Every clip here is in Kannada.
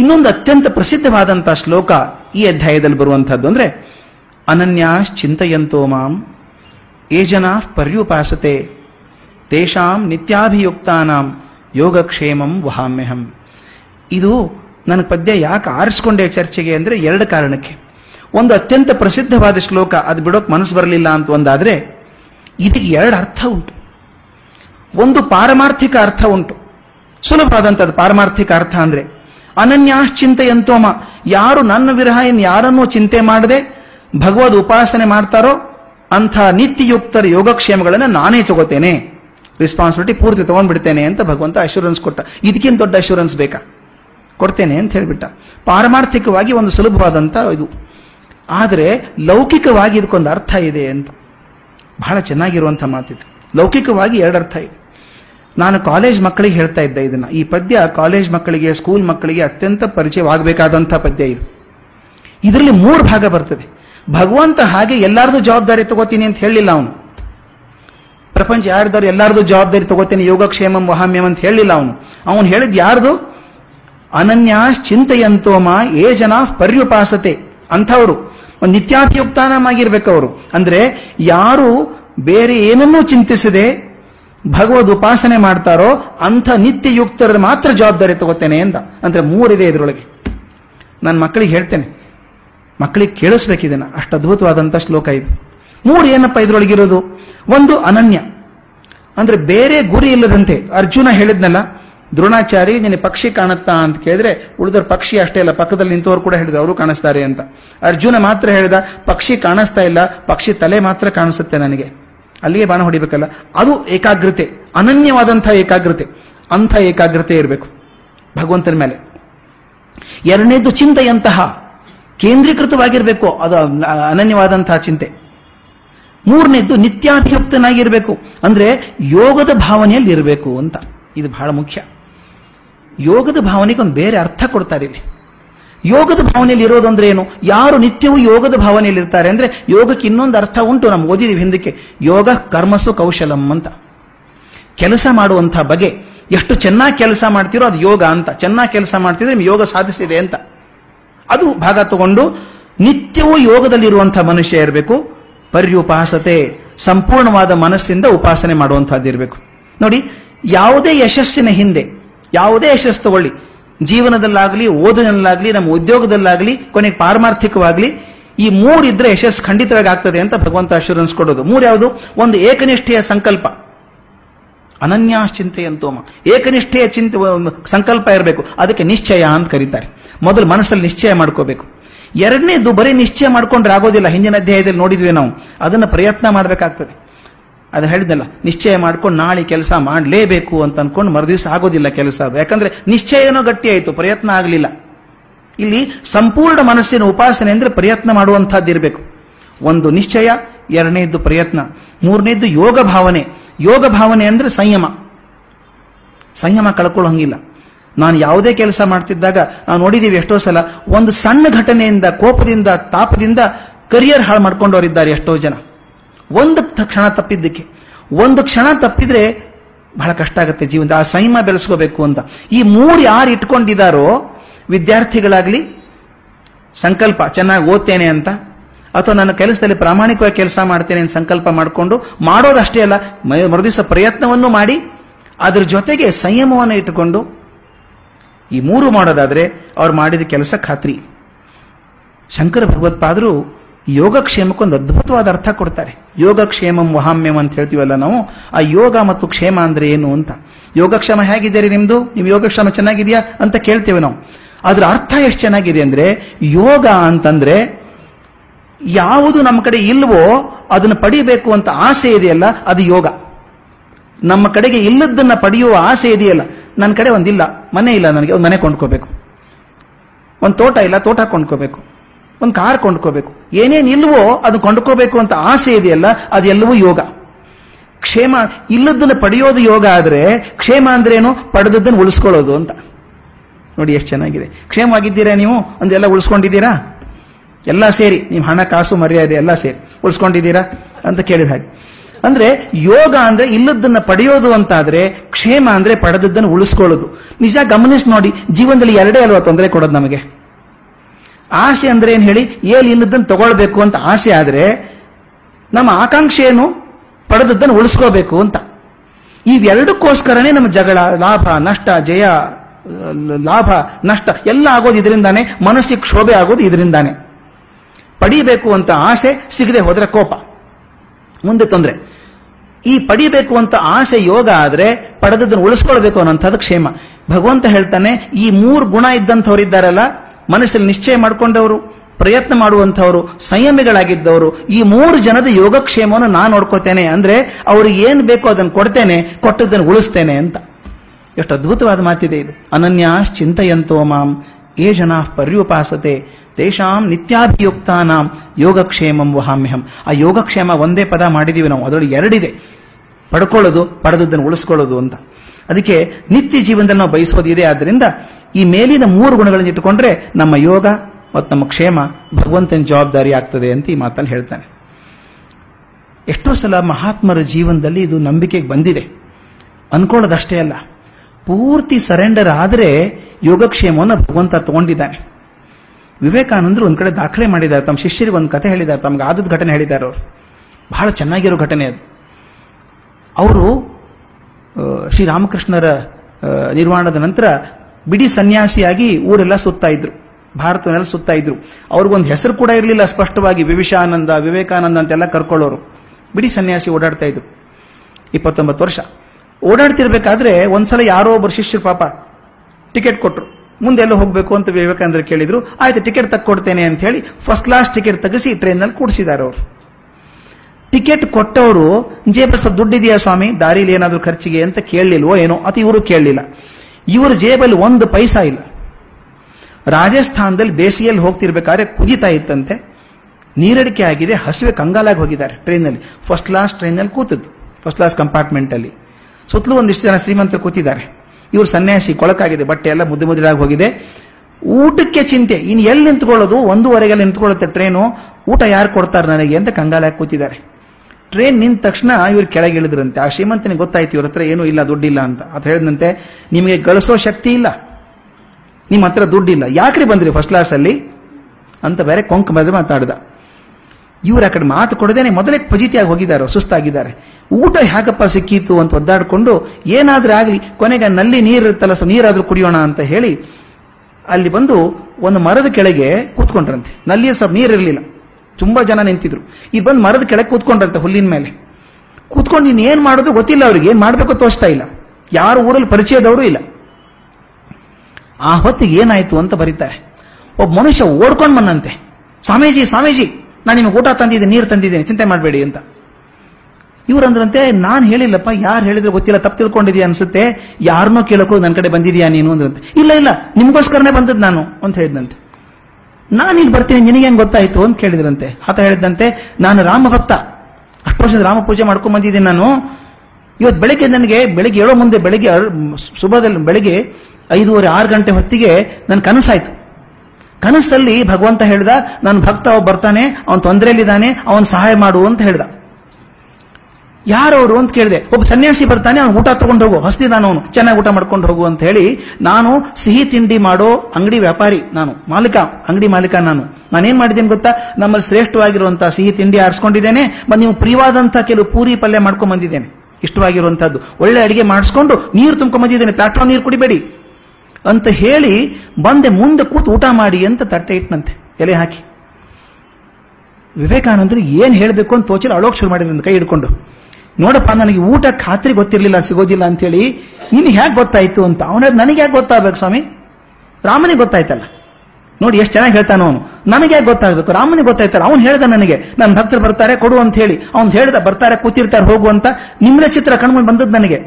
ಇನ್ನೊಂದು ಅತ್ಯಂತ ಪ್ರಸಿದ್ಧವಾದಂತಹ ಶ್ಲೋಕ ಈ ಅಧ್ಯಾಯದಲ್ಲಿ ಬರುವಂತಹದ್ದು. ಅಂದ್ರೆ, ಅನನ್ಯಾಶ್ ಚಿಂತಯಂತೋ ಮಾಂ, ಏ ಜನಾ ಪರ್ಯುಪಾಸತೆ, ತೇಷಾಂ ನಿತ್ಯಾಭಿಯುಕ್ತಾನಾಂ, ಯೋಗಕ್ಷೇಮಂ ವಹಾಮ್ಯಹಂ. ಇದು ನನ್ನ ಪದ್ಯ ಯಾಕೆ ಆರಿಸ್ಕೊಂಡೆ ಚರ್ಚೆಗೆ ಅಂದ್ರೆ ಎರಡು ಕಾರಣಕ್ಕೆ. ಒಂದು ಅತ್ಯಂತ ಪ್ರಸಿದ್ಧವಾದ ಶ್ಲೋಕ, ಅದು ಬಿಡೋಕ್ ಮನಸ್ಸು ಬರಲಿಲ್ಲ ಅಂತ ಒಂದಾದ್ರೆ, ಇದಕ್ಕೆ ಎರಡು ಅರ್ಥ ಉಂಟು. ಒಂದು ಪಾರಮಾರ್ಥಿಕ ಅರ್ಥ ಉಂಟು. ಸುಲಭವಾದಂಥದ್ದು ಪಾರಮಾರ್ಥಿಕ ಅರ್ಥ ಅಂದ್ರೆ ಅನನ್ಯಾಶ್ಚಿಂತೆಯಂತೋಮ ಯಾರು ನನ್ನ ವಿರಹ ಇನ್ನು ಯಾರನ್ನೂ ಚಿಂತೆ ಮಾಡದೆ ಭಗವದ್ ಉಪಾಸನೆ ಮಾಡ್ತಾರೋ ಅಂಥ ನಿತ್ಯಯುಕ್ತರ ಯೋಗಕ್ಷೇಮಗಳನ್ನು ನಾನೇ ತಗೋತೇನೆ. ರೆಸ್ಪಾನ್ಸಿಬಿಲಿಟಿ ಪೂರ್ತಿ ತಗೊಂಡ್ಬಿಡ್ತೇನೆ ಅಂತ ಭಗವಂತ ಅಶ್ಯೂರೆನ್ಸ್ ಕೊಟ್ಟ. ಇದಕ್ಕಿಂತ ದೊಡ್ಡ ಅಶ್ಯೂರೆನ್ಸ್ ಬೇಕಾ? ಕೊಡ್ತೇನೆ ಅಂತ ಹೇಳಿಬಿಟ್ಟ. ಪಾರಮಾರ್ಥಿಕವಾಗಿ ಒಂದು ಸುಲಭವಾದಂತ ಇದು. ಆದರೆ ಲೌಕಿಕವಾಗಿ ಇದಕ್ಕೊಂದು ಅರ್ಥ ಇದೆ ಅಂತ. ಬಹಳ ಚೆನ್ನಾಗಿರುವಂತಹ ಮಾತಿತ್ತು ಲೌಕಿಕವಾಗಿ ಎರಡು ಇದೆ. ನಾನು ಕಾಲೇಜ್ ಮಕ್ಕಳಿಗೆ ಹೇಳ್ತಾ ಇದ್ದೆ ಇದನ್ನ. ಈ ಪದ್ಯ ಕಾಲೇಜ್ ಮಕ್ಕಳಿಗೆ ಸ್ಕೂಲ್ ಮಕ್ಕಳಿಗೆ ಅತ್ಯಂತ ಪರಿಚಯವಾಗಬೇಕಾದಂತಹ ಪದ್ಯ ಇದು. ಇದರಲ್ಲಿ ಮೂರು ಭಾಗ ಬರ್ತದೆ. ಭಗವಂತ ಹಾಗೆ ಎಲ್ಲಾರ್ದು ಜವಾಬ್ದಾರಿ ತಗೋತೀನಿ ಅಂತ ಹೇಳಿಲ್ಲ ಅವನು. ಪ್ರಪಂಚ ಯಾರ್ದಾರು ಎಲ್ಲಾರ್ದು ಜವಾಬ್ದಾರಿ ತಗೋತೀನಿ, ಯೋಗಕ್ಷೇಮಂ, ವಹಾಮ್ಯಂ ಅಂತ ಹೇಳಿಲ್ಲ ಅವನು. ಅವನು ಹೇಳಿದ್ ಯಾರ್ದು? ಅನನ್ಯಾಶ್ ಚಿಂತೆಯಂತೋಮ ಏ ಜನ ಪರ್ಯುಪಾಸತೆ ಅಂಥವರು. ಒಂದು ನಿತ್ಯಾಭಿಯುಕ್ತಾನಮಾಗಿರ್ಬೇಕು ಅವರು ಅಂದ್ರೆ ಯಾರು ಬೇರೆ ಏನನ್ನೂ ಚಿಂತಿಸದೆ ಭಗವದ್ ಉಪಾಸನೆ ಮಾಡ್ತಾರೋ ಅಂಥ ನಿತ್ಯಯುಕ್ತರ ಮಾತ್ರ ಜವಾಬ್ದಾರಿ ತಗೋತೇನೆ ಅಂತ. ಅಂದ್ರೆ ಮೂರಿದೆ ಇದರೊಳಗೆ. ನನ್ನ ಮಕ್ಕಳಿಗೆ ಹೇಳ್ತೇನೆ. ಮಕ್ಕಳಿಗೆ ಕೇಳಿಸ್ಬೇಕಿದೆನ ಅಷ್ಟು ಅದ್ಭುತವಾದಂಥ ಶ್ಲೋಕ ಇದು. ಮೂರು ಏನಪ್ಪ ಇದರೊಳಗಿರೋದು? ಒಂದು ಅನನ್ಯ. ಅಂದ್ರೆ ಬೇರೆ ಗುರಿ ಇಲ್ಲದಂತೆ. ಅರ್ಜುನ ಹೇಳಿದ್ನಲ್ಲ, ದ್ರೋಣಾಚಾರಿ ನಿನ್ನ ಪಕ್ಷಿ ಕಾಣುತ್ತಾ ಅಂತ ಕೇಳಿದ್ರೆ, ಉಳಿದವ್ರ ಪಕ್ಷಿ ಅಷ್ಟೇ ಅಲ್ಲ, ಪಕ್ಕದಲ್ಲಿ ನಿಂತವರು ಕೂಡ ಹೇಳಿದ್ರು, ಅವರು ಕಾಣಿಸ್ತಾರೆ ಅಂತ. ಅರ್ಜುನ ಮಾತ್ರ ಹೇಳಿದ, ಪಕ್ಷಿ ಕಾಣಿಸ್ತಾ ಇಲ್ಲ, ಪಕ್ಷಿ ತಲೆ ಮಾತ್ರ ಕಾಣಿಸುತ್ತೆ ನನಗೆ. ಅಲ್ಲಿಗೆ ಬಾಣ ಹೊಡಿಬೇಕಲ್ಲ. ಅದು ಏಕಾಗ್ರತೆ, ಅನನ್ಯವಾದಂಥ ಏಕಾಗ್ರತೆ. ಅಂಥ ಏಕಾಗ್ರತೆ ಇರಬೇಕು ಭಗವಂತನ ಮೇಲೆ. ಎರಡನೇದು ಚಿಂತೆಯಂತಹ ಕೇಂದ್ರೀಕೃತವಾಗಿರಬೇಕು, ಅದು ಅನನ್ಯವಾದಂತಹ ಚಿಂತೆ. ಮೂರನೇದ್ದು ನಿತ್ಯಾಭಿಯುಕ್ತನಾಗಿರಬೇಕು, ಅಂದ್ರೆ ಯೋಗದ ಭಾವನೆಯಲ್ಲಿ ಇರಬೇಕು ಅಂತ. ಇದು ಬಹಳ ಮುಖ್ಯ. ಯೋಗದ ಭಾವನೆಗೆ ಒಂದು ಬೇರೆ ಅರ್ಥ ಕೊಡ್ತಾರೆ ಇಲ್ಲಿ. ಯೋಗದ ಭಾವನೆಯಲ್ಲಿ ಇರೋದಂದ್ರೆ ಏನು? ಯಾರು ನಿತ್ಯವೂ ಯೋಗದ ಭಾವನೆಯಲ್ಲಿ ಇರ್ತಾರೆ ಅಂದ್ರೆ ಯೋಗಕ್ಕೆ ಇನ್ನೊಂದು ಅರ್ಥ ಉಂಟು ನಮ್ಗೆ ಓದಿದೀವಿ ಹಿಂದಕ್ಕೆ. ಯೋಗ ಕರ್ಮಸು ಕೌಶಲಂ ಅಂತ. ಕೆಲಸ ಮಾಡುವಂತಹ ಬಗೆ. ಎಷ್ಟು ಚೆನ್ನಾಗಿ ಕೆಲಸ ಮಾಡ್ತಿರೋ ಅದು ಯೋಗ ಅಂತ. ಚೆನ್ನಾಗಿ ಕೆಲಸ ಮಾಡ್ತಿದ್ರೆ ನಿಮ್ಗೆ ಯೋಗ ಸಾಧಿಸಿದೆ ಅಂತ. ಅದು ಭಾಗ ತಗೊಂಡು ನಿತ್ಯವೂ ಯೋಗದಲ್ಲಿರುವಂತಹ ಮನುಷ್ಯ ಇರಬೇಕು. ಪರ್ಯುಪಾಸತೆ, ಸಂಪೂರ್ಣವಾದ ಮನಸ್ಸಿಂದ ಉಪಾಸನೆ ಮಾಡುವಂತಹದ್ದಿರಬೇಕು ನೋಡಿ, ಯಾವುದೇ ಯಶಸ್ಸಿನ ಹಿಂದೆ, ಯಾವುದೇ ಯಶಸ್ಸು ತಗೊಳ್ಳಿ. ಜೀವನದಲ್ಲಾಗಲಿ, ಓದಿನಲ್ಲಾಗಲಿ, ನಮ್ಮ ಉದ್ಯೋಗದಲ್ಲಾಗಲಿ, ಕೊನೆಗೆ ಪಾರಮಾರ್ಥಿಕವಾಗಲಿ, ಈ ಮೂರಿದ್ರೆ ಯಶಸ್ಸು ಖಂಡಿತವಾಗಿ ಆಗ್ತದೆ ಅಂತ ಭಗವಂತ ಅಶ್ಯೂರೆನ್ಸ್ ಕೊಡೋದು. ಮೂರು ಯಾವುದು? ಒಂದು ಏಕನಿಷ್ಠೆಯ ಸಂಕಲ್ಪ. ಅನನ್ಯಾಶ್ಚಿಂತೆಯಂತೋಮ ಏಕನಿಷ್ಠೆಯ ಚಿಂತೆ, ಸಂಕಲ್ಪ ಇರಬೇಕು. ಅದಕ್ಕೆ ನಿಶ್ಚಯ ಅಂತ ಕರೀತಾರೆ. ಮೊದಲು ಮನಸ್ಸಲ್ಲಿ ನಿಶ್ಚಯ ಮಾಡ್ಕೋಬೇಕು. ಎರಡನೇದು, ಬರೀ ನಿಶ್ಚಯ ಮಾಡ್ಕೊಂಡ್ರೆ ಆಗೋದಿಲ್ಲ ಹಿಂದಿನ ಅಧ್ಯಾಯದಲ್ಲಿ ನೋಡಿದ್ವಿ ನಾವು. ಅದನ್ನು ಪ್ರಯತ್ನ ಮಾಡಬೇಕಾಗ್ತದೆ. ಅದು ಹೇಳಿದಲ್ಲ ನಿಶ್ಚಯ ಮಾಡ್ಕೊಂಡು ನಾಳೆ ಕೆಲಸ ಮಾಡಲೇಬೇಕು ಅಂತ ಅನ್ಕೊಂಡು ಮರುದಿವಸ ಆಗೋದಿಲ್ಲ ಕೆಲಸ ಅದು. ಯಾಕಂದ್ರೆ ನಿಶ್ಚಯನೂ ಗಟ್ಟಿ ಆಯಿತು, ಪ್ರಯತ್ನ ಆಗಲಿಲ್ಲ. ಇಲ್ಲಿ ಸಂಪೂರ್ಣ ಮನಸ್ಸಿನ ಉಪಾಸನೆ ಅಂದ್ರೆ ಪ್ರಯತ್ನ ಮಾಡುವಂತಹದ್ದಿರಬೇಕು ಒಂದು ನಿಶ್ಚಯ, ಎರಡನೇದ್ದು ಪ್ರಯತ್ನ, ಮೂರನೇದ್ದು ಯೋಗ ಭಾವನೆ. ಯೋಗ ಭಾವನೆ ಅಂದ್ರೆ ಸಂಯಮ. ಸಂಯಮ ಕಳ್ಕೊಳ್ಳೋಂಗಿಲ್ಲ. ನಾನು ಯಾವುದೇ ಕೆಲಸ ಮಾಡ್ತಿದ್ದಾಗ, ನಾವು ನೋಡಿದೀವಿ ಎಷ್ಟೋ ಸಲ, ಒಂದು ಸಣ್ಣ ಘಟನೆಯಿಂದ, ಕೋಪದಿಂದ, ತಾಪದಿಂದ ಕರಿಯರ್ ಹಾಳು ಮಾಡ್ಕೊಂಡವರಿದ್ದಾರೆ ಎಷ್ಟೋ ಜನ. ಒಂದು ಕ್ಷಣ ತಪ್ಪಿದ್ದಕ್ಕೆ. ಒಂದು ಕ್ಷಣ ತಪ್ಪಿದ್ರೆ ಬಹಳ ಕಷ್ಟ ಆಗುತ್ತೆ ಜೀವನದ ಆ ಸಂಯಮ ಬೆಳೆಸ್ಕೋಬೇಕು ಅಂತ. ಈ ಮೂರು ಯಾರು ಇಟ್ಕೊಂಡಿದ್ದಾರೋ ವಿದ್ಯಾರ್ಥಿಗಳಾಗ್ಲಿ, ಸಂಕಲ್ಪ, ಚೆನ್ನಾಗಿ ಓದ್ತೇನೆ ಅಂತ, ಅಥವಾ ನನ್ನ ಕೆಲಸದಲ್ಲಿ ಪ್ರಾಮಾಣಿಕವಾಗಿ ಕೆಲಸ ಮಾಡ್ತೇನೆ ಅಂತ ಸಂಕಲ್ಪ ಮಾಡಿಕೊಂಡು, ಮಾಡೋದಷ್ಟೇ ಅಲ್ಲ ಮರುದಿವಸ ಪ್ರಯತ್ನವನ್ನು ಮಾಡಿ, ಅದರ ಜೊತೆಗೆ ಸಂಯಮವನ್ನು ಇಟ್ಟುಕೊಂಡು, ಈ ಮೂರು ಮಾಡೋದಾದ್ರೆ ಅವ್ರು ಮಾಡಿದ ಕೆಲಸ ಖಾತ್ರಿ. ಶಂಕರ ಭಗವತ್ಪಾದರು ಯೋಗಕ್ಷೇಮಕ್ಕೊಂದು ಅದ್ಭುತವಾದ ಅರ್ಥ ಕೊಡ್ತಾರೆ. ಯೋಗಕ್ಷೇಮಂ ವಹಾಮ್ಯಂ ಅಂತ ಹೇಳ್ತೀವಲ್ಲ ನಾವು. ಆ ಯೋಗ ಮತ್ತು ಕ್ಷೇಮ ಅಂದ್ರೆ ಏನು ಅಂತ. ಯೋಗಕ್ಷೇಮ ಹೇಗಿದೆ ರೀ ನಿಮ್ದು? ನಿಮ್ ಯೋಗಕ್ಷೇಮ ಚೆನ್ನಾಗಿದೆಯಾ ಅಂತ ಕೇಳ್ತೇವೆ ನಾವು. ಅದರ ಅರ್ಥ ಎಷ್ಟು ಚೆನ್ನಾಗಿದೆ ಅಂದ್ರೆ, ಯೋಗ ಅಂತಂದ್ರೆ ಯಾವುದು ನಮ್ಮ ಕಡೆ ಇಲ್ವೋ ಅದನ್ನು ಪಡಿಬೇಕು ಅಂತ ಆಸೆ ಇದೆಯಲ್ಲ, ಅದು ಯೋಗ. ನಮ್ಮ ಕಡೆಗೆ ಇಲ್ಲದನ್ನ ಪಡೆಯುವ ಆಸೆ ಇದೆಯಲ್ಲ ನನ್ನ ಕಡೆ ಒಂದಿಲ್ಲ, ಮನೆ ಇಲ್ಲ ನನಗೆ, ಒಂದು ಮನೆ ಕೊಂಡ್ಕೋಬೇಕು. ಒಂದು ತೋಟ ಇಲ್ಲ, ತೋಟ ಕೊಂಡ್ಕೋಬೇಕು. ಒಂದು ಕಾರ್ ಕೊಂಡ್ಕೋಬೇಕು. ಏನೇನು ಇಲ್ವೋ ಅದು ಕೊಂಡ್ಕೋಬೇಕು ಅಂತ ಆಸೆ ಇದೆಯಲ್ಲ ಅದೆಲ್ಲವೂ ಯೋಗ. ಕ್ಷೇಮ ಇಲ್ಲದನ್ನು ಪಡೆಯೋದು ಯೋಗ ಆದರೆ ಕ್ಷೇಮ ಅಂದ್ರೇನು? ಪಡೆದದ್ದನ್ನು ಉಳಿಸ್ಕೊಳ್ಳೋದು ಅಂತ. ನೋಡಿ ಎಷ್ಟು ಚೆನ್ನಾಗಿದೆ. ಕ್ಷೇಮವಾಗಿದ್ದೀರಾ ನೀವು? ಒಂದೆಲ್ಲ ಉಳಿಸ್ಕೊಂಡಿದ್ದೀರಾ? ಎಲ್ಲ ಸೇರಿ. ನಿಮ್ಮ ಹಣ, ಕಾಸು, ಮರ್ಯಾದೆ ಎಲ್ಲ ಸೇರಿ. ಉಳಿಸ್ಕೊಂಡಿದ್ದೀರಾ? ಅಂತ ಕೇಳಿದ ಹಾಗೆ. ಅಂದ್ರೆ ಯೋಗ ಅಂದ್ರೆ ಇಲ್ಲದನ್ನ ಪಡೆಯೋದು ಅಂತಾದ್ರೆ ಕ್ಷೇಮ ಅಂದ್ರೆ ಪಡೆದದ್ದನ್ನು ಉಳಿಸ್ಕೊಳ್ಳೋದು. ನಿಜ ಗಮನಿಸಿ ನೋಡಿ, ಜೀವನದಲ್ಲಿ ಎರಡೇ ಅಲ್ವಾ ತೊಂದರೆ ಕೊಡೋದು ನಮಗೆ? ಆಸೆ ಅಂದ್ರೆ ಏನು ಹೇಳಿ? ಏಲ್ ಇಲ್ಲದನ್ನು ತಗೊಳ್ಬೇಕು ಅಂತ ಆಸೆ ಆದ್ರೆ ನಮ್ಮ ಆಕಾಂಕ್ಷೆ ಏನು ಪಡೆದದ್ದನ್ನು ಉಳಿಸ್ಕೋಬೇಕು ಅಂತ. ಇವೆರಡಕ್ಕೋಸ್ಕರನೇ ನಮ್ಮ ಜಗಳ, ಲಾಭ, ನಷ್ಟ, ಜಯ, ಲಾಭ, ನಷ್ಟ ಎಲ್ಲ ಆಗೋದು ಇದರಿಂದಾನೆ ಮನಸ್ಸಿಗೆ ಕ್ಷೋಭೆ ಆಗೋದು ಇದರಿಂದಾನೆ. ಪಡಿಬೇಕು ಅಂತ ಆಸೆ ಸಿಗದೆ ಹೋದರೆ ಕೋಪ. ಮುಂದೆ ತೊಂದರೆ. ಈ ಪಡಿಬೇಕು ಅಂತ ಆಸೆ ಯೋಗ ಆದ್ರೆ ಪಡೆದದ್ದನ್ನು ಉಳಿಸ್ಕೊಳ್ಬೇಕು ಅನ್ನೋಂಥದ್ದು ಕ್ಷೇಮ. ಭಗವಂತ ಹೇಳ್ತಾನೆ, ಈ ಮೂರು ಗುಣ ಇದ್ದಂಥವ್ರು ಇದ್ದಾರಲ್ಲ ಮನಸ್ಸಲ್ಲಿ ನಿಶ್ಚಯ ಮಾಡಿಕೊಂಡವರು, ಪ್ರಯತ್ನ ಮಾಡುವಂಥವರು, ಸಂಯಮಿಗಳಾಗಿದ್ದವರು, ಈ ಮೂರು ಜನದ ಯೋಗಕ್ಷೇಮವನ್ನು ನಾನು ನೋಡ್ಕೋತೇನೆ ಅಂದ್ರೆ ಅವ್ರಿಗೆ ಏನ್ ಬೇಕೋ ಅದನ್ನು ಕೊಡ್ತೇನೆ, ಕೊಟ್ಟದ್ದನ್ನು ಉಳಿಸ್ತೇನೆ ಅಂತ. ಎಷ್ಟು ಅದ್ಭುತವಾದ ಮಾತಿದೆ ಇದು. ಅನನ್ಯಾಶ್ ಚಿಂತೆಯಂತೋ ಮಾಂ, ಏ ಜನ ಪರ್ಯುಪಾಸತೆ, ತೇಷಾಂ ನಿತ್ಯಾಭಿಯುಕ್ತಾನಾಂ ಯೋಗಕ್ಷೇಮಂ ವಹಾಮ್ಯಹಂ. ಆ ಯೋಗಕ್ಷೇಮ ಒಂದೇ ಪದ ಮಾಡಿದೀವಿ ನಾವು, ಅದರಲ್ಲಿ ಎರಡಿದೆ. ಪಡ್ಕೊಳ್ಳೋದು, ಪಡೆದದ್ದನ್ನು ಉಳಿಸ್ಕೊಳ್ಳೋದು ಅಂತ. ಅದಕ್ಕೆ ನಿತ್ಯ ಜೀವನದಲ್ಲಿ ನಾವು ಬಯಸೋದಿದೆ ಆದ್ದರಿಂದ ಈ ಮೇಲಿನ ಮೂರು ಗುಣಗಳನ್ನು ಇಟ್ಟುಕೊಂಡ್ರೆ ನಮ್ಮ ಯೋಗ ಮತ್ತು ನಮ್ಮ ಕ್ಷೇಮ ಭಗವಂತನ ಜವಾಬ್ದಾರಿ ಆಗ್ತದೆ ಅಂತ ಈ ಮಾತನ್ನು ಹೇಳ್ತಾನೆ. ಎಷ್ಟೋ ಸಲ ಮಹಾತ್ಮರ ಜೀವನದಲ್ಲಿ ಇದು ನಂಬಿಕೆಗೆ ಬಂದಿದೆ. ಅನ್ಕೊಳ್ಳೋದಷ್ಟೇ ಅಲ್ಲ. ಪೂರ್ತಿ ಸರೆಂಡರ್ ಆದರೆ ಯೋಗಕ್ಷೇಮವನ್ನು ಭಗವಂತ ತಗೊಂಡಿದ್ದಾನೆ. ವಿವೇಕಾನಂದರು ಒಂದು ಕಡೆ ದಾಖಲೆ ಮಾಡಿದ್ದಾರೆ. ತಮ್ಮ ಶಿಷ್ಯರಿಗೆ ಒಂದು ಕಥೆ ಹೇಳಿದ್ದಾರೆ. ತಮ್ಗೆ ಆದದ ಘಟನೆ ಹೇಳಿದ್ದಾರೆ ಅವರು. ಬಹಳ ಚೆನ್ನಾಗಿರೋ ಘಟನೆ ಅದು. ಅವರು ಶ್ರೀರಾಮಕೃಷ್ಣರ ನಿರ್ವಾಣದ ನಂತರ ಬಿಡಿ ಸನ್ಯಾಸಿಯಾಗಿ ಊರೆಲ್ಲ ಸುತ್ತಾ ಇದ್ರು ಭಾರತನೆಲ್ಲ ಸುತ್ತಾ ಇದ್ರು. ಅವ್ರಿಗೊಂದು ಹೆಸರು ಕೂಡ ಇರಲಿಲ್ಲ ಸ್ಪಷ್ಟವಾಗಿ, ವಿವಿಶಾನಂದ, ವಿವೇಕಾನಂದ ಅಂತೆಲ್ಲ ಕರ್ಕೊಳ್ಳೋರು. ಬಿಡಿ ಸನ್ಯಾಸಿ ಓಡಾಡ್ತಾ ಇದ್ರು. ಇಪ್ಪತ್ತೊಂಬತ್ತು ವರ್ಷ. ಓಡಾಡ್ತಿರ್ಬೇಕಾದ್ರೆ ಒಂದ್ಸಲ ಯಾರೋ ಒಬ್ಬರು ಶಿಷ್ಯರು ಪಾಪ ಟಿಕೆಟ್ ಕೊಟ್ರು. ಮುಂದೆ ಎಲ್ಲ ಹೋಗ್ಬೇಕು ಅಂತ ವಿವೇಕಾನಂದರು ಕೇಳಿದ್ರು. ಆಯ್ತು, ಟಿಕೆಟ್ ತಕ್ಕೊಡ್ತೇನೆ ಅಂತ ಹೇಳಿ ಫಸ್ಟ್ ಕ್ಲಾಸ್ ಟಿಕೆಟ್ ತೆಗೆಸಿ ಟ್ರೈನಲ್ಲಿ ಕೂಡಿಸಿದ್ದಾರೆ ಅವರು. ಟಿಕೆಟ್ ಕೊಟ್ಟವರು ಜೇಬಸ ದುಡ್ಡಿದೆಯಾ ಸ್ವಾಮಿ? ದಾರಿಲಿ ಏನಾದರೂ ಖರ್ಚಿಗೆ ಅಂತ ಕೇಳಲಿಲ್ವೋ ಏನೋ? ಅಥವಾ ಇವರು ಕೇಳಲಿಲ್ಲ. ಇವರು ಜೇಬಲ್ಲಿ ಒಂದು ಪೈಸಾ ಇಲ್ಲ. ರಾಜಸ್ಥಾನದಲ್ಲಿ ಬೇಸಿಗೆಯಲ್ಲಿ ಹೋಗ್ತಿರ್ಬೇಕಾದ್ರೆ ಕುದೀತಾ ಇತ್ತಂತೆ. ನೀರಡಿಕೆ ಆಗಿದೆ, ಹಸಿವೆ ಕಂಗಾಲಾಗಿ ಹೋಗಿದ್ದಾರೆ ಟ್ರೈನಲ್ಲಿ. ಫಸ್ಟ್ ಕ್ಲಾಸ್ ಟ್ರೈನಲ್ಲಿ ಕೂತದ್ದು ಫಸ್ಟ್ ಕ್ಲಾಸ್ ಕಂಪಾರ್ಟ್ಮೆಂಟ್ ಅಲ್ಲಿ ಸುತ್ತಲೂ ಒಂದಿಷ್ಟು ಜನ ಶ್ರೀಮಂತರು ಕೂತಿದ್ದಾರೆ. ಇವರು ಸನ್ಯಾಸಿ, ಕೊಳಕಾಗಿದೆ, ಬಟ್ಟೆ ಎಲ್ಲ ಮುದ್ದೆ ಮುದ್ರಾಗಿ ಹೋಗಿದೆ. ಊಟಕ್ಕೆ ಚಿಂತೆ ಇನ್ನು ಎಲ್ಲಿ ನಿಂತ್ಕೊಳ್ಳೋದು? ಒಂದೂವರೆಗೆಲ್ಲ ನಿಂತ್ಕೊಳ್ಳುತ್ತೆ ಟ್ರೈನು. ಊಟ ಯಾರು ಕೊಡ್ತಾರೆ ನನಗೆ ಅಂತ ಕಂಗಾಲಾಗಿ ಕೂತಿದ್ದಾರೆ. ಟ್ರೈನ್ ನಿಂತ ತಕ್ಷಣ ಇವ್ರು ಕೆಳಗೆ ಇಳಿದ್ರಂತೆ. ಆ ಶ್ರೀಮಂತನಿಗೆ ಗೊತ್ತಾಯ್ತು ಇವ್ರ ಹತ್ರ ಏನೂ ಇಲ್ಲ, ದುಡ್ಡಿಲ್ಲ ಅಂತ. ಅದು ಹೇಳಿದಂತೆ ನಿಮಗೆ ಗಳಿಸೋ ಶಕ್ತಿ ಇಲ್ಲ. ನಿಮ್ಮ ಹತ್ರ ದುಡ್ಡಿಲ್ಲ. ಯಾಕ್ರಿ ಬಂದ್ರಿ ಫಸ್ಟ್ ಕ್ಲಾಸ್ ಅಲ್ಲಿ? ಅಂತ ಬೇರೆ ಕೊಂಕ ಮೇಲೆ ಮಾತಾಡ್ದ. ಇವ್ರು ಆ ಕಡೆ ಮಾತು ಕೊಡದೇನೆ ಮೊದಲೇ ಪಜಿತಿಯಾಗಿ ಹೋಗಿದ್ದಾರೆ, ಸುಸ್ತಾಗಿದ್ದಾರೆ. ಊಟ ಹೇಗಪ್ಪ ಸಿಕ್ಕಿತ್ತು ಅಂತ ಒದ್ದಾಡಿಕೊಂಡು, ಏನಾದ್ರೂ ಆಗಲಿ, ಕೊನೆಗೆ ನಲ್ಲಿ ನೀರು ಇರುತ್ತಲ್ಲ, ಸೊ ನೀರಾದ್ರೂ ಕುಡಿಯೋಣ ಅಂತ ಹೇಳಿ ಅಲ್ಲಿ ಬಂದು ಒಂದು ಮರದ ಕೆಳಗೆ ಕೂತ್ಕೊಂಡ್ರಂತೆ. ನಲ್ಲಿ ಸ್ವಲ್ಪ ನೀರಿರಲಿಲ್ಲ ತುಂಬಾ ಜನ ನಿಂತಿದ್ರು. ಈ ಬಂದು ಮರದ ಕೆಳಗೆ ಕೂತ್ಕೊಂಡ್ರಂತೆ ಹುಲ್ಲಿನ ಮೇಲೆ. ಕೂತ್ಕೊಂಡು ನೀನು ಏನು ಮಾಡೋದು ಗೊತ್ತಿಲ್ಲ ಅವ್ರಿಗೆ. ಏನ್ ಮಾಡ್ಬೇಕು ತೋಚ್ತಾ ಇಲ್ಲ. ಯಾರು ಊರಲ್ಲಿ ಪರಿಚಯದವರು ಇಲ್ಲ. ಆ ಹೊತ್ತಿಗೆ ಏನಾಯ್ತು ಅಂತ ಬರೀತಾರೆ. ಒಬ್ಬ ಮನುಷ್ಯ ಓಡ್ಕೊಂಡು ಬಂದಂತೆ. ಸ್ವಾಮೀಜಿ ಸ್ವಾಮೀಜಿ, ನಾನು ನಿಮಗೆ ಊಟ ತಂದಿದ್ದೆ ನೀರು ತಂದಿದ್ದೇನೆ, ಚಿಂತೆ ಮಾಡಬೇಡಿ ಅಂತ. ಇವ್ರಂದ್ರಂತೆ ನಾನು ಹೇಳಿಲ್ಲಪ್ಪ, ಯಾರು ಹೇಳಿದ್ರೆ ಗೊತ್ತಿಲ್ಲ, ತಪ್ಪು ತಿಳ್ಕೊಂಡಿದ್ಯಾ ಅನ್ಸುತ್ತೆ. ಯಾರನ್ನೋ ಕೇಳಕ್ಕೂ ನನ್ನ ಕಡೆ ಬಂದಿದ್ಯಾ ನೀನು ಅಂದ್ರಂತೆ. ಇಲ್ಲ ಇಲ್ಲ, ನಿಮಗೋಸ್ಕರನೇ ಬಂದದ್ದು ನಾನು ಅಂತ ಹೇಳಿದಂತೆ ನಾನು ಇಲ್ಲಿ ಬರ್ತೀನಿ ನಿನಗೆ ಹೆಂಗ್ ಗೊತ್ತಾಯ್ತು ಅಂತ ಕೇಳಿದ್ರಂತೆ. ಆತ ಹೇಳಿದಂತೆ ನಾನು ರಾಮ ಭಕ್ತ ಅಷ್ಟು ವರ್ಷದ ರಾಮ ಪೂಜೆ ಮಾಡ್ಕೊಂಡ್ ಬಂದಿದ್ದೀನಿ ನಾನು. ಇವತ್ತು ಬೆಳಗ್ಗೆ ನನಗೆ, ಬೆಳಗ್ಗೆ ಏಳೋ ಮುಂದೆ, ಬೆಳಗ್ಗೆ ಶುಭದಲ್ಲಿ ಬೆಳಗ್ಗೆ ಐದೂವರೆ, ಆರು ಗಂಟೆ ಹೊತ್ತಿಗೆ ನನ್ನ ಕನಸಾಯ್ತು. ಕನಸಲ್ಲಿ ಭಗವಂತ ಹೇಳಿದ ನನ್ನ ಭಕ್ತ ಅವ್ ಬರ್ತಾನೆ, ಅವನ್ ತೊಂದರೆಯಲ್ಲಿದ್ದಾನೆ, ಅವನ್ ಸಹಾಯ ಮಾಡು ಅಂತ ಹೇಳ್ದ. ಯಾರವರು ಅಂತ ಕೇಳಿದೆ. ಒಬ್ಬ ಸನ್ಯಾಸಿ ಬರ್ತಾನೆ, ಅವ್ನು ಊಟ ತಗೊಂಡು ಹೋಗು. ಹಸ್ತಿದಾನ ಅವನು. ಚೆನ್ನಾಗಿ ಊಟ ಮಾಡ್ಕೊಂಡು ಹೋಗು ಅಂತ ಹೇಳಿ, ನಾನು ಸಿಹಿ ತಿಂಡಿ ಮಾಡೋ ಅಂಗಡಿ ವ್ಯಾಪಾರಿ ನಾನು, ಮಾಲೀಕ, ಅಂಗಡಿ ಮಾಲೀಕ ನಾನು. ನಾನೇನ್ ಮಾಡಿದ್ದೇನೆ ಗೊತ್ತಾ? ನಮ್ಮಲ್ಲಿ ಶ್ರೇಷ್ಠವಾಗಿರುವಂತಹ ಸಿಹಿ ತಿಂಡಿ ಆರಿಸ್ಕೊಂಡಿದ್ದೇನೆ ಮತ್ತೆ ನೀವು ಪ್ರಿಯವಾದಂತಹ ಕೆಲವು ಪೂರಿ ಪಲ್ಯ ಮಾಡ್ಕೊಂಡ್ ಬಂದಿದ್ದೇನೆ. ಇಷ್ಟವಾಗಿರುವಂತಹದ್ದು. ಒಳ್ಳೆ ಅಡಿಗೆ ಮಾಡಿಸ್ಕೊಂಡು ನೀರು ತುಂಬ್ಕೊಂಡ್ ಬಂದಿದ್ದೇನೆ. ಪ್ಲಾಟ್ಫಾರ್ಮ್ ನೀರು ಕುಡಿಬೇಡಿ. ಅಂತ ಹೇಳಿ ಬಂದೆ, ಮುಂದೆ ಕೂತು ಊಟ ಮಾಡಿ ಅಂತ ತಟ್ಟೆ ಇಟ್ನಂತೆ, ಎಲೆ ಹಾಕಿ. ವಿವೇಕಾನಂದರು ಏನ್ ಹೇಳಬೇಕು ಅಂತ ತೋಚಲು ಅಳೋಕ್ ಶುರು ಮಾಡಿದ್ರು, ಕೈ ಹಿಡ್ಕೊಂಡು. ನೋಡಪ್ಪ, ನನಗೆ ಊಟ ಖಾತ್ರಿ ಗೊತ್ತಿರಲಿಲ್ಲ, ಸಿಗೋದಿಲ್ಲ ಅಂತೇಳಿ ನಿನ್ ಹೇಗೆ ಗೊತ್ತಾಯ್ತು ಅಂತ ಅವನ ನನಗೆ ಯಾಕೆ ಗೊತ್ತಾಗಬೇಕು ಸ್ವಾಮಿ? ರಾಮನಿಗೆ ಗೊತ್ತಾಯ್ತಲ್ಲ. ನೋಡಿ, ಎಷ್ಟು ಚೆನ್ನಾಗಿ ಹೇಳ್ತಾನ ಅವನು. ನನಗೆ ಯಾಕೆ ಗೊತ್ತಾಗಬೇಕು? ರಾಮನಿಗೆ ಗೊತ್ತಾಯ್ತಲ್ಲ. ಅವ್ನು ಹೇಳ್ದ ನನಗೆ ನನ್ನ ಭಕ್ತರು ಬರ್ತಾರೆ, ಕೊಡು ಅಂತ ಹೇಳಿ. ಅವ್ನು ಹೇಳ್ದ, ಬರ್ತಾರೆ, ಕೂತಿರ್ತಾರೆ, ಹೋಗು ಅಂತ ನಿಮ್ಮನೆ ಚಿತ್ರ ಕಣ್ಮುಂದೆ ಬಂದದ್ದು ನನಗೆ.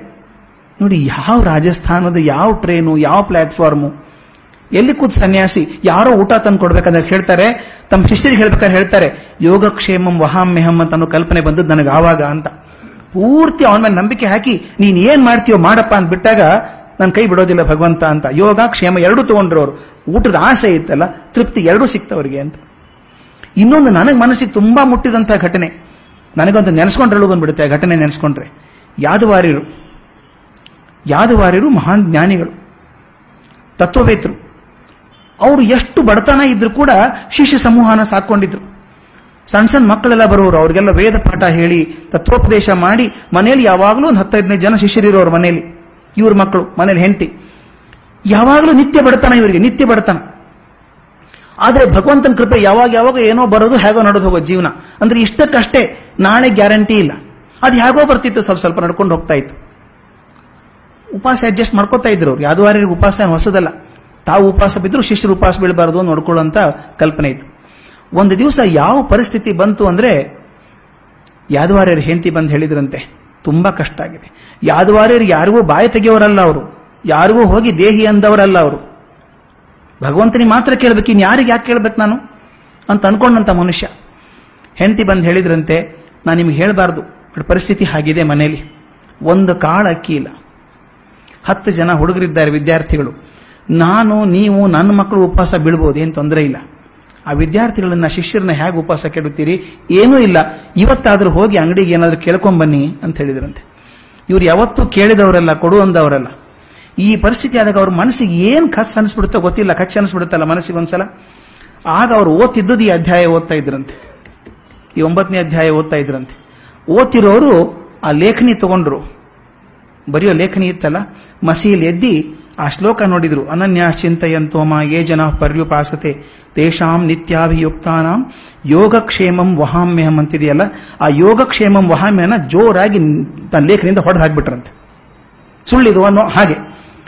ನೋಡಿ, ಯಾವ ರಾಜಸ್ಥಾನದ ಯಾವ ಟ್ರೈನು ಯಾವ ಪ್ಲಾಟ್ಫಾರ್ಮು ಎಲ್ಲಿ ಕೂತ್ ಸನ್ಯಾಸಿ, ಯಾರೋ ಊಟ ತಂದು ಕೊಡ್ಬೇಕಂದ್ರೆ ಹೇಳ್ತಾರೆ, ತಮ್ಮ ಶಿಷ್ಯರಿಗೆ ಹೇಳ್ಬೇಕಾದ್ರೆ ಹೇಳ್ತಾರೆ, ಯೋಗಕ್ಷೇಮಂ ವಹಾಮ್ಯಹಂ ಅಂತ ಅನ್ನೋ ಕಲ್ಪನೆ ಬಂದದ್ದು ನನಗೆ ಆವಾಗ ಅಂತ. ಪೂರ್ತಿ ಅವನ ಮೇಲೆ ನಂಬಿಕೆ ಹಾಕಿ, ನೀನ್ ಏನ್ ಮಾಡ್ತೀಯೋ ಮಾಡಪ್ಪ ಅಂತ ಬಿಟ್ಟಾಗ ನನ್ನ ಕೈ ಬಿಡೋದಿಲ್ಲ ಭಗವಂತ ಅಂತ. ಯೋಗ, ಕ್ಷೇಮ ಎರಡೂ ತಗೊಂಡ್ರು ಅವರು ಊಟದ ಆಸೆ ಇತ್ತಲ್ಲ, ತೃಪ್ತಿ ಎರಡೂ ಸಿಕ್ತವ್ರಿಗೆ ಅಂತ. ಇನ್ನೊಂದು ನನಗೆ ಮನಸ್ಸಿಗೆ ತುಂಬಾ ಮುಟ್ಟಿದಂತಹ ಘಟನೆ. ನನಗಂತೂ ನೆನೆಸ್ಕೊಂಡ್ರಳು ಬಂದ್ಬಿಡುತ್ತೆ ಆ ಘಟನೆ ನೆನೆಸ್ಕೊಂಡ್ರೆ. ಯಾದವಾರ್ಯರು. ಯಾದವಾರ್ಯರು ಮಹಾನ್ ಜ್ಞಾನಿಗಳು. ತತ್ವವೇತರು. ಅವರು ಎಷ್ಟು ಬಡತನ ಇದ್ರು ಕೂಡ ಶಿಷ್ಯ ಸಮೂಹನ ಸಾಕೊಂಡಿದ್ರು ಸಣ್ಣ ಸಣ್ಣ ಮಕ್ಕಳೆಲ್ಲ ಬರೋರು ಅವ್ರಿಗೆಲ್ಲ ವೇದ ಪಾಠ ಹೇಳಿ, ತತ್ವೋಪದೇಶ ಮಾಡಿ, ಮನೆಯಲ್ಲಿ ಯಾವಾಗಲೂ ಒಂದು ಹತ್ತೈದನೇ ಜನ ಶಿಷ್ಯರಿರೋರು ಮನೆಯಲ್ಲಿ. ಇವ್ರ ಮಕ್ಕಳು ಮನೇಲಿ ಹೆಂಡತಿ. ಯಾವಾಗಲೂ ನಿತ್ಯ ಬಡತನ ಇವರಿಗೆ, ನಿತ್ಯ ಬಡತನ. ಆದರೆ ಭಗವಂತನ ಕೃಪೆ ಯಾವಾಗ ಯಾವಾಗ ಏನೋ ಬರೋದು, ಹೇಗೋ ನಡೆದು ಹೋಗೋ ಜೀವನ. ಅಂದ್ರೆ ಇಷ್ಟಕ್ಕಷ್ಟೇ ನಾಳೆ ಗ್ಯಾರಂಟಿ ಇಲ್ಲ. ಅದು ಹೇಗೋ ಬರ್ತಿತ್ತು, ಸ್ವಲ್ಪ ಸ್ವಲ್ಪ ನಡ್ಕೊಂಡು ಹೋಗ್ತಾ ಇತ್ತು. ಉಪವಾಸ ಅಡ್ಜಸ್ಟ್ ಮಾಡ್ಕೋತಾ ಇದ್ರು ಯಾವ್ದು ಉಪವಾಸ ಹೊಸದಲ್ಲ. ತಾವು ಉಪವಾಸ ಬಿದ್ರು ಶಿಷ್ಯರು ಉಪವಾಸ ಬೀಳಬಾರದು ನೋಡ್ಕೊಳ್ಳುವಂತ ಕಲ್ಪನೆ ಇತ್ತು. ಒಂದು ದಿವಸ ಯಾವ ಪರಿಸ್ಥಿತಿ ಬಂತು ಅಂದ್ರೆ ಯಾದವಾರ್ಯರು ಹೆಂಡತಿ ಬಂದು ಹೇಳಿದ್ರಂತೆ, ತುಂಬಾ ಕಷ್ಟ ಆಗಿದೆ. ಯಾದವಾರ್ಯರು ಯಾರಿಗೂ ಬಾಯಿ ತೆಗೆಯೋರಲ್ಲ ಅವರು, ಯಾರಿಗೂ ಹೋಗಿ ದೇಹಿ ಅಂದವರಲ್ಲ ಅವರು. ಭಗವಂತನಿಗೆ ಮಾತ್ರ ಕೇಳಬೇಕು ಇನ್ ಯಾರಿಗೆ ಯಾಕೆ ಕೇಳಬೇಕು ನಾನು? ಅಂತ ಅನ್ಕೊಂಡಂತ ಮನುಷ್ಯ. ಹೆಂಡತಿ ಬಂದು ಹೇಳಿದ್ರಂತೆ, ನಾನು ನಿಮ್ಗೆ ಹೇಳಬಾರ್ದು ಪರಿಸ್ಥಿತಿ ಹಾಗಿದೆ ಮನೆಯಲ್ಲಿ. ಒಂದು ಕಾಳು ಅಕ್ಕಿ ಇಲ್ಲ ಹತ್ತು ಜನ ಹುಡುಗರಿದ್ದಾರೆ ವಿದ್ಯಾರ್ಥಿಗಳು. ನಾನು, ನೀವು, ನನ್ನ ಮಕ್ಕಳು ಉಪವಾಸ ಬೀಳ್ಬೋದು, ಏನು ತೊಂದರೆ ಇಲ್ಲ. ಆ ವಿದ್ಯಾರ್ಥಿಗಳನ್ನ, ಶಿಷ್ಯರನ್ನ ಹೇಗೆ ಉಪವಾಸ ಕೆಡುತ್ತೀರಿ? ಏನೂ ಇಲ್ಲ. ಇವತ್ತಾದರೂ ಹೋಗಿ ಅಂಗಡಿಗೆ ಏನಾದರೂ ಕೇಳ್ಕೊಂಬನ್ನಿ ಅಂತ ಹೇಳಿದ್ರಂತೆ. ಇವ್ರು ಯಾವತ್ತೂ ಕೇಳಿದವರಲ್ಲ, ಕೊಡುವಂದವರಲ್ಲ. ಈ ಪರಿಸ್ಥಿತಿ ಆದಾಗ ಅವ್ರ ಮನಸ್ಸಿಗೆ ಏನ್ ಖರ್ಚು ಅನಿಸ್ಬಿಡುತ್ತೋ ಗೊತ್ತಿಲ್ಲ ಖರ್ಚು ಅನಿಸ್ಬಿಡುತ್ತಲ್ಲ ಮನಸ್ಸಿಗೆ ಒಂದ್ಸಲ. ಆಗ ಅವ್ರು ಓದ್ತಿದ್ದದ್ದು ಈ ಅಧ್ಯಾಯ ಓದ್ತಾ ಇದ್ರಂತೆ. ಈ ಒಂಬತ್ತನೇ ಅಧ್ಯಾಯ ಓದ್ತಾ ಇದ್ರಂತೆ. ಓದ್ತಿರೋರು ಆ ಲೇಖನಿ ತಗೊಂಡ್ರು. ಬರೆಯೋ ಲೇಖನಿ ಇತ್ತಲ್ಲ ಮಸೀಲ್ ಎದ್ದಿ ಆ ಶ್ಲೋಕ ನೋಡಿದ್ರು, ಅನನ್ಯ ಚಿಂತೆಯಂತೋಮ ಯೇ ಜನ ಪರ್ಯುಪಾಸತೆ, ತೇಷಾಂ ನಿತ್ಯಾಭಿಯುಕ್ತಾನಾಂ, ಯೋಗಕ್ಷೇಮಂ ವಹಾಮ್ಯಹಂ ಅಂತಿದೆಯಲ್ಲ, ಆ ಯೋಗಕ್ಷೇಮಂ ವಹಾಮ್ಯನ ಜೋರಾಗಿ ತನ್ನ ಲೇಖನಿಂದ ಹೊಡೆದು ಹಾಕ್ಬಿಟ್ರಂತೆ. ಸುಳ್ಳಿದು ಅನ್ನೋ ಹಾಗೆ.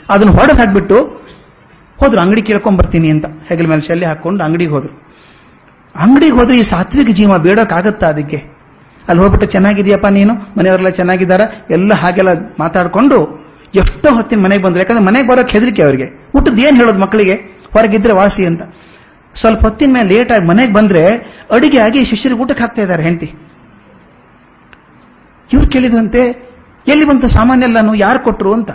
ಅದನ್ನು ಹೊಡೆದು ಹಾಕ್ಬಿಟ್ಟು, ಹೋದ್ರು, ಅಂಗಡಿ ಕೇಳ್ಕೊಂಡ್ ಬರ್ತೀನಿ ಅಂತ. ಹೆಗಲ ಮೇಲೆ ಶಲ್ಯ ಹಾಕೊಂಡು ಅಂಗಡಿಗೆ ಹೋದ್ರು. ಅಂಗಡಿಗೆ ಹೋದ್ರೆ ಈ ಸಾತ್ವಿಕ ಜೀವ ಬೇಡೋಕ್ಕಾಗತ್ತಾ ಅದಕ್ಕೆ? ಅಲ್ಲಿ ಹೋಗ್ಬಿಟ್ಟು, ಚೆನ್ನಾಗಿದೆಯಪ್ಪ ನೀನು? ಮನೆಯವರೆಲ್ಲ ಚೆನ್ನಾಗಿದ್ದಾರ? ಎಲ್ಲ ಹಾಗೆಲ್ಲ ಮಾತಾಡ್ಕೊಂಡು ಎಷ್ಟೋ ಹೊತ್ತಿನ ಮನೆಗೆ ಬಂದ್ರೆ, ಯಾಕಂದ್ರೆ ಮನೆಗೆ ಬರೋಕೆ ಹೆದರಿಕೆ ಅವರಿಗೆ. ಊಟದ ಏನು ಹೇಳೋದು ಮಕ್ಕಳಿಗೆ? ಹೊರಗಿದ್ರೆ ವಾಸಿ ಅಂತ. ಸ್ವಲ್ಪ ಹೊತ್ತಿನ ಮೇಲೆ ಲೇಟ್ ಆಗಿ ಮನೆಗೆ ಬಂದ್ರೆ ಅಡಿಗೆ ಆಗಿ ಶಿಷ್ಯರಿಗೆ ಊಟಕ್ಕೆ ಹಾಕ್ತಾ ಇದ್ದಾರೆ ಹೆಂಡತಿ. ಇವ್ರು ಕೇಳಿದ್ರಂತೆ, ಎಲ್ಲಿ ಬಂತು ಸಾಮಾನ್ಯೆಲ್ಲಾನು ಯಾರು ಕೊಟ್ಟರು ಅಂತ.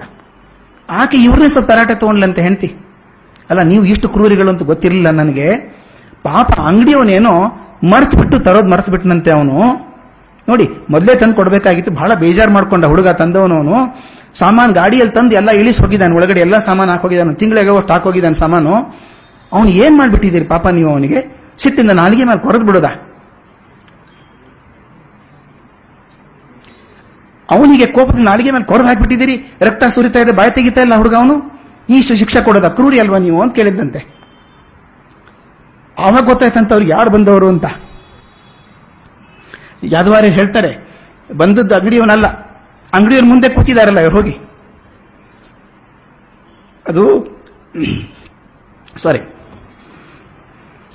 ಆಕೆ ಇವ್ರನ್ನೇ ಸ್ವಲ್ಪ ತರಾಟೆ ತಗೊಂಡ್ಲಂತೆ ಹೆಂಡತಿ. ಅಲ್ಲ, ನೀವು ಇಷ್ಟು ಕ್ರೂರಿಗಳು ಅಂತ ಗೊತ್ತಿರಲಿಲ್ಲ ನನಗೆ. ಪಾಪ ಅಂಗಡಿಯವನೇನೋ ಮರ್ತು ಬಿಟ್ಟು ತರೋದು ಮರ್ತು ಬಿಟ್ಟನಂತೆ ಅವನು. ನೋಡಿ, ಮೊದಲೇ ತಂದು ಕೊಡಬೇಕಾಗಿತ್ತು, ಬಹಳ ಬೇಜಾರು ಮಾಡ್ಕೊಂಡ ಹುಡುಗ ತಂದವನವನು. ಸಾಮಾನು ಗಾಡಿಯಲ್ಲಿ ತಂದು ಎಲ್ಲ ಇಳಿಸ್ ಹೋಗಿದ್ದಾನೆ, ಒಳಗಡೆ ಎಲ್ಲ ಸಾಮಾನು ಹಾಕೋಗಿದ್ದಾನೆ ತಿಂಗಳಿಗೆ ಅಷ್ಟು ಹಾಕೋಗಿದ್ದಾನೆ ಸಾಮಾನು. ಅವನು ಏನ್ ಮಾಡ್ಬಿಟ್ಟಿದ್ದೀರಿ ಪಾಪ ನೀವು ಅವನಿಗೆ? ಸಿಟ್ಟಿಂದ ನಾಲಿಗೆ ಮೇಲೆ ಕೊರೆದು ಬಿಡೋದ? ಅವನಿಗೆ ಕೋಪದ ನಾಲಿಗೆ ಮೇಲೆ ಕೊರೆದು ಹಾಕ್ಬಿಟ್ಟಿದ್ದೀರಿ? ರಕ್ತ ಸುರಿತಾ ಇದೆ, ಬಾಯಿ ತೆಗಿತಾ ಇಲ್ಲ ಹುಡುಗ ಅವನು? ಈ ಶಿಕ್ಷೆ ಕೊಡೋದ ಕ್ರೂರಿ ಅಲ್ವಾ ನೀವು ಅಂತ ಕೇಳಿದ್ದಂತೆ ಅವಾಗ ಗೊತ್ತಾಯ್ತಂತ ಅವ್ರಿಗೆ ಯಾರು ಬಂದವರು ಅಂತ. ಯಾದವಾರಿ ಹೇಳ್ತಾರೆ, ಬಂದದ್ದು ಅಂಗಡಿಯವನಲ್ಲ. ಅಂಗಡಿಯವ್ರ ಮುಂದೆ ಕೂತಿದಾರಲ್ಲ ಇವ್ರು ಹೋಗಿ. ಅದು ಸಾರಿ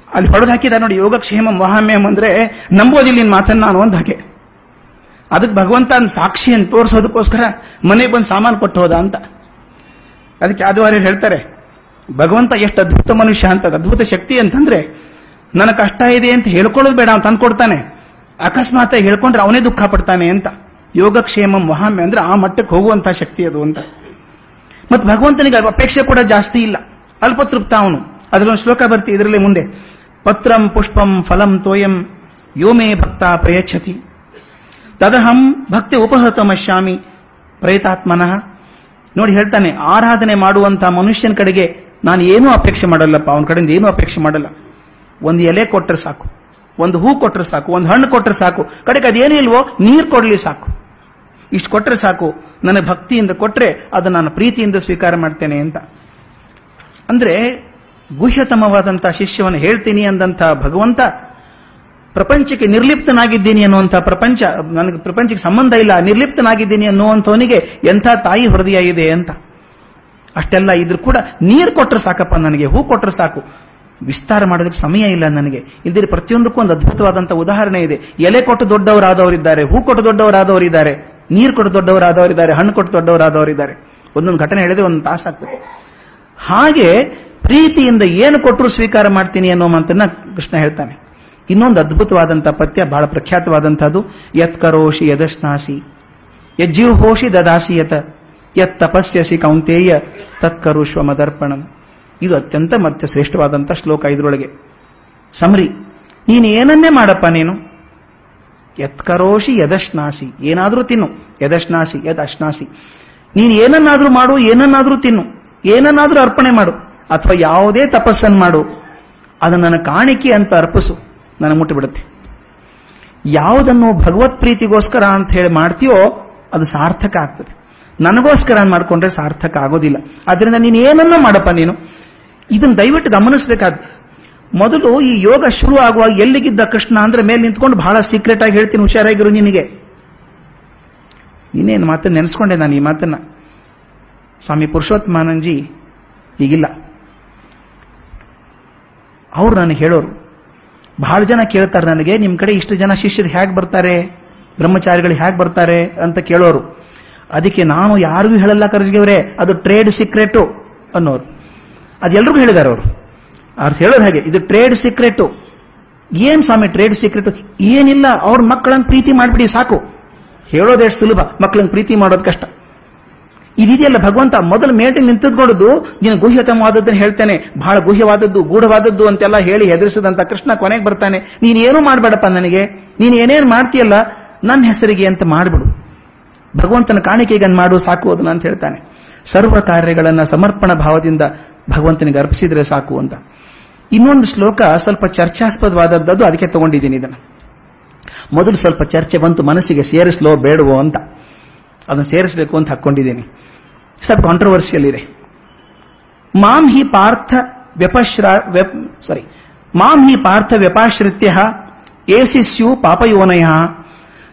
ಅಲ್ಲಿ ಹೊಡೆದು ಹಾಕಿದ್ದಾರೆ ನೋಡಿ, ಯೋಗಕ್ಷೇಮ ಮಹಾಮ್ಯಂ ಅಂದ್ರೆ ನಂಬೋದಿಲ್ಲ ನಿನ್ ಮಾತನ್ನ ನಾನು ಒಂದು ಹಾಗೆ. ಅದಕ್ಕೆ ಭಗವಂತ ಅಂತ ತೋರಿಸೋದಕ್ಕೋಸ್ಕರ ಮನೆಗೆ ಬಂದು ಸಾಮಾನು ಕೊಟ್ಟು ಹೋದ ಅಂತ. ಅದಕ್ಕೆ ಯಾದವಾರಿ ಹೇಳ್ತಾರೆ, ಭಗವಂತ ಎಷ್ಟು ಅದ್ಭುತ ಮನುಷ್ಯ ಅಂತ, ಅದ್ಭುತ ಶಕ್ತಿ ಅಂತಂದ್ರೆ, ನನ್ನ ಕಷ್ಟ ಇದೆ ಅಂತ ಹೇಳ್ಕೊಳ್ಳೋದು ಬೇಡ ಅಂತ ಅಂದ್ಕೊಡ್ತಾನೆ. ಅಕಸ್ಮಾತ್ ಹೇಳ್ಕೊಂಡ್ರೆ ಅವನೇ ದುಃಖ ಪಡ್ತಾನೆ ಅಂತ. ಯೋಗಕ್ಷೇಮಂ ಮಹಾಮ್ಯ ಅಂದ್ರೆ ಆ ಮಟ್ಟಕ್ಕೆ ಹೋಗುವಂತಹ ಶಕ್ತಿ ಅದು ಅಂತ. ಮತ್ತೆ ಭಗವಂತನಿಗೆ ಅಪೇಕ್ಷೆ ಕೂಡ ಜಾಸ್ತಿ ಇಲ್ಲ. ಅಲ್ಪತೃಪ್ತ ಅವನು. ಅದರಲ್ಲೊಂದು ಶ್ಲೋಕ ಬರ್ತಿ ಇದರಲ್ಲಿ ಮುಂದೆ. ಪತ್ರಂ ಪುಷ್ಪಂ ಫಲಂ ತೋಯಂ ಯೋಮೇ ಭಕ್ತ ಪ್ರಯಚ್ಛತಿ. ತದಹಂ ಭಕ್ತಿ ಉಪಹತಮಶ್ಯಾಮಿ ಪ್ರಯತಾತ್ಮನಃ ನೋಡಿ ಹೇಳ್ತಾನೆ, ಆರಾಧನೆ ಮಾಡುವಂತ ಮನುಷ್ಯನ ಕಡೆಗೆ ನಾನು ಏನೂ ಅಪೇಕ್ಷೆ ಮಾಡಲ್ಲಪ್ಪ, ಅವನ ಕಡೆಯಿಂದ ಏನೂ ಅಪೇಕ್ಷೆ ಮಾಡಲ್ಲ. ಒಂದು ಎಲೆ ಕೊಟ್ಟರೆ ಸಾಕು. ಒಂದು ಹೂ ಕೊಟ್ಟರೆ ಸಾಕು, ಒಂದು ಹಣ್ಣು ಕೊಟ್ಟರೆ ಸಾಕು. ಕಡೆಗೆ ಅದೇನೇ ಇಲ್ವೋ, ನೀರು ಕೊಡಲಿ ಸಾಕು. ಇಷ್ಟು ಕೊಟ್ಟರೆ ಸಾಕು. ನನಗೆ ಭಕ್ತಿಯಿಂದ ಕೊಟ್ಟರೆ ಅದು ನಾನು ಪ್ರೀತಿಯಿಂದ ಸ್ವೀಕಾರ ಮಾಡ್ತೇನೆ ಅಂತ. ಅಂದ್ರೆ ಗುಹ್ಯತಮವಾದಂತಹ ಶಿಷ್ಯವನ್ನು ಹೇಳ್ತೀನಿ ಅಂದಂಥ ಭಗವಂತ ಪ್ರಪಂಚಕ್ಕೆ ನಿರ್ಲಿಪ್ತನಾಗಿದ್ದೀನಿ ಅನ್ನುವಂಥ ಪ್ರಪಂಚ, ನನಗೆ ಪ್ರಪಂಚಕ್ಕೆ ಸಂಬಂಧ ಇಲ್ಲ, ನಿರ್ಲಿಪ್ತನಾಗಿದ್ದೀನಿ ಅನ್ನುವಂಥವನಿಗೆ ಎಂಥ ತಾಯಿ ಹೃದಯ ಇದೆ ಅಂತ. ಅಷ್ಟೆಲ್ಲ ಇದ್ರೂ ಕೂಡ ನೀರು ಕೊಟ್ಟರೆ ಸಾಕಪ್ಪ, ನನಗೆ ಹೂ ಕೊಟ್ಟರೆ ಸಾಕು. ವಿಸ್ತಾರ ಮಾಡೋದಕ್ಕೆ ಸಮಯ ಇಲ್ಲ ನನಗೆ. ಇಲ್ದಿರಿ ಪ್ರತಿಯೊಂದಕ್ಕೂ ಒಂದು ಅದ್ಭುತವಾದಂತಹ ಉದಾಹರಣೆ ಇದೆ. ಎಲೆ ಕೊಟ್ಟು ದೊಡ್ಡವರಾದವರಿದ್ದಾರೆ, ಹೂ ಕೊಟ್ಟು ದೊಡ್ಡವರಾದವರಿದ್ದಾರೆ, ನೀರು ಕೊಟ್ಟು ದೊಡ್ಡವರಾದವರಿದ್ದಾರೆ, ಹಣ್ಣು ಕೊಟ್ಟು ದೊಡ್ಡವರಾದವರಿದ್ದಾರೆ. ಒಂದೊಂದು ಘಟನೆ ಹೇಳಿದ್ರೆ ಒಂದು ತಾಸಾಗ್ತದೆ ಹಾಗೆ ಪ್ರೀತಿಯಿಂದ ಏನು ಕೊಟ್ಟರು ಸ್ವೀಕಾರ ಮಾಡ್ತೀನಿ ಅನ್ನೋ ಮಾತನ್ನ ಕೃಷ್ಣ ಹೇಳ್ತಾನೆ. ಇನ್ನೊಂದು ಅದ್ಭುತವಾದಂತಹ ಪದ್ಯ, ಬಹಳ ಪ್ರಖ್ಯಾತವಾದಂತಹದ್ದು ಯತ್ ಕರೋಷಿ ಯದಶ್ನಾಸಿ ಯಜ್ಜೀವಹೋಷಿ ದದಾಸಿ ಯತ, ಯತ್ ತಪಸ್ಯಸಿ ಕೌಂತೇಯ ತತ್ಕರುಷ್ವ ಮದರ್ಪಣಂ. ಇದು ಅತ್ಯಂತ ಮತ್ತೆ ಶ್ರೇಷ್ಠವಾದಂಥ ಶ್ಲೋಕ ಇದರೊಳಗೆ ಸಮರಿ, ನೀನು ಏನನ್ನೇ ಮಾಡಪ್ಪ ನೀನು? ಎತ್ಕರೋಶಿ ಯದಶ್ನಾಸಿ ಏನಾದರೂ ತಿನ್ನು. ಯದಶ್ನಾಸಿ ಯದ್ ಅಶ್ನಾಸಿ ನೀನು ಏನನ್ನಾದರೂ ಮಾಡು, ಏನನ್ನಾದರೂ ತಿನ್ನು. ಏನನ್ನಾದರೂ ಅರ್ಪಣೆ ಮಾಡು, ಅಥವಾ ಯಾವುದೇ ತಪಸ್ಸನ್ನು ಮಾಡು. ಅದು ನನ್ನ ಕಾಣಿಕೆ ಅಂತ ಅರ್ಪಿಸು. ನನಗೆ ಮುಟ್ಟಿಬಿಡುತ್ತೆ ಯಾವುದನ್ನು ಭಗವತ್ ಪ್ರೀತಿಗೋಸ್ಕರ ಅಂತ ಹೇಳಿ ಮಾಡ್ತೀಯೋ, ಅದು ಸಾರ್ಥಕ ಆಗ್ತದೆ. ನನಗೋಸ್ಕರ ಮಾಡಿಕೊಂಡ್ರೆ ಸಾರ್ಥಕ ಆಗೋದಿಲ್ಲ. ಅದರಿಂದ ನೀನು ಏನನ್ನ ಮಾಡಪ್ಪ ನೀನು. ಇದನ್ನ ದಯವಿಟ್ಟು ಗಮನಿಸಬೇಕಾದ, ಮೊದಲು ಈ ಯೋಗ ಶುರು ಆಗುವಾಗ ಎಲ್ಲಿಗಿದ್ದ ಕೃಷ್ಣ ಅಂದ್ರೆ ಮೇಲೆ ನಿಂತ್ಕೊಂಡು ಬಹಳ ಸೀಕ್ರೆಟ್ ಆಗಿ ಹೇಳ್ತೀನಿ, ಹುಷಾರಾಗಿರು ನಿನಗೆ. ಇನ್ನೇನು ಮಾತನ್ನ ನೆನೆಸ್ಕೊಂಡೆ ನಾನು ಈ ಮಾತನ್ನ? ಸ್ವಾಮಿ ಪುರುಷೋತ್ತಮಾನಂಜಿ ಈಗಿಲ್ಲ. ಅವ್ರು ನನಗೆ ಹೇಳೋರು, ಬಹಳ ಜನ ಕೇಳ್ತಾರೆ ನನಗೆ ನಿಮ್ಮ ಕಡೆ ಇಷ್ಟು ಜನ ಶಿಷ್ಯರು ಹೇಗೆ ಬರ್ತಾರೆ? ಬ್ರಹ್ಮಚಾರಿಗಳು ಹೇಗೆ ಬರ್ತಾರೆ? ಅಂತ ಕೇಳೋರು. ಅದಕ್ಕೆ ನಾನು ಯಾರಿಗೂ ಹೇಳಲ್ಲ ಕರ್ಜಿಗವ್ರೆ ಅದು ಟ್ರೇಡ್ ಸೀಕ್ರೆಟ್ ಅನ್ನೋರು. ಅದೆಲ್ರಿಗೂ ಹೇಳಿದ್ದಾರೆ ಅವರು. ಅವ್ರು ಹೇಳೋದು ಹಾಗೆ, ಇದು ಟ್ರೇಡ್ ಸೀಕ್ರೆಟ್ ಏನ್ ಸ್ವಾಮಿ ಟ್ರೇಡ್ ಸೀಕ್ರೆಟ್ ಏನಿಲ್ಲ, ಅವ್ರ ಮಕ್ಕಳನ್ನ ಪ್ರೀತಿ ಮಾಡಿಬಿಡಿ, ಸಾಕು. ಹೇಳೋದೆಷ್ಟು ಸುಲಭ, ಮಕ್ಕಳನ್ನ ಪ್ರೀತಿ ಮಾಡೋದು ಕಷ್ಟ. ಇದೆಯಲ್ಲ ಭಗವಂತ ಮೊದಲು ಮೇಟಿ ನಿಂತುಕೊಳ್ಳೋದು ನೀನು ಗುಹ್ಯತಮವಾದದ್ದನ್ನು ಹೇಳ್ತೇನೆ, ಬಹಳ ಗುಹ್ಯವಾದದ್ದು, ಗೂಢವಾದದ್ದು ಅಂತೆಲ್ಲ ಹೇಳಿ ಹೆದರಿಸದಂತ ಕೃಷ್ಣ ಕೊನೆಗೆ ಬರ್ತಾನೆ. ನೀನು ಏನೂ ಮಾಡಬೇಡಪ್ಪ ನನಗೆ, ನೀನು ಏನೇನು ಮಾಡ್ತೀಯಲ್ಲ, ನನ್ನ ಹೆಸರಿಗೆ ಅಂತ ಮಾಡಿಬಿಡು. ಭಗವಂತನ ಕಾಣಿಕೆಗನ್ ಮಾಡು, ಸಾಕು ಅದನ್ನ ಅಂತ ಹೇಳ್ತಾನೆ. ಸರ್ವ ಕಾರ್ಯಗಳನ್ನ ಸಮರ್ಪಣ ಭಾವದಿಂದ ಭಗವಂತನಿಗೆ ಅರ್ಪಿಸಿದ್ರೆ ಸಾಕು ಅಂತ. ಇನ್ನೊಂದು ಶ್ಲೋಕ ಸ್ವಲ್ಪ ಚರ್ಚಾಸ್ಪದವಾದದ್ದು ಅದಕ್ಕೆ ತಗೊಂಡಿದ್ದೀನಿ ಇದನ್ನು. ಮೊದಲು ಸ್ವಲ್ಪ ಚರ್ಚೆ ಬಂತು, ಮನಸ್ಸಿಗೆ ಸೇರಿಸ್ಲೋ ಬೇಡವೋ ಅಂತ. ಅದನ್ನು ಸೇರಿಸಬೇಕು ಅಂತ ಹಾಕೊಂಡಿದ್ದೀನಿ. ಸ್ವಲ್ಪ ಕಾಂಟ್ರವರ್ಸಿಯಲ್ ಇದೆ. ಮಾಂ ಹಿ ಪಾರ್ಥ ವ್ಯಪಶ್ರ ಸಾರಿ ಮಾಂ ಹಿ ಪಾರ್ಥ ವ್ಯಪಾಶ್ರಿತ್ಯ ಏಸಿಸ್ಯು ಪಾಪಯೋನಯ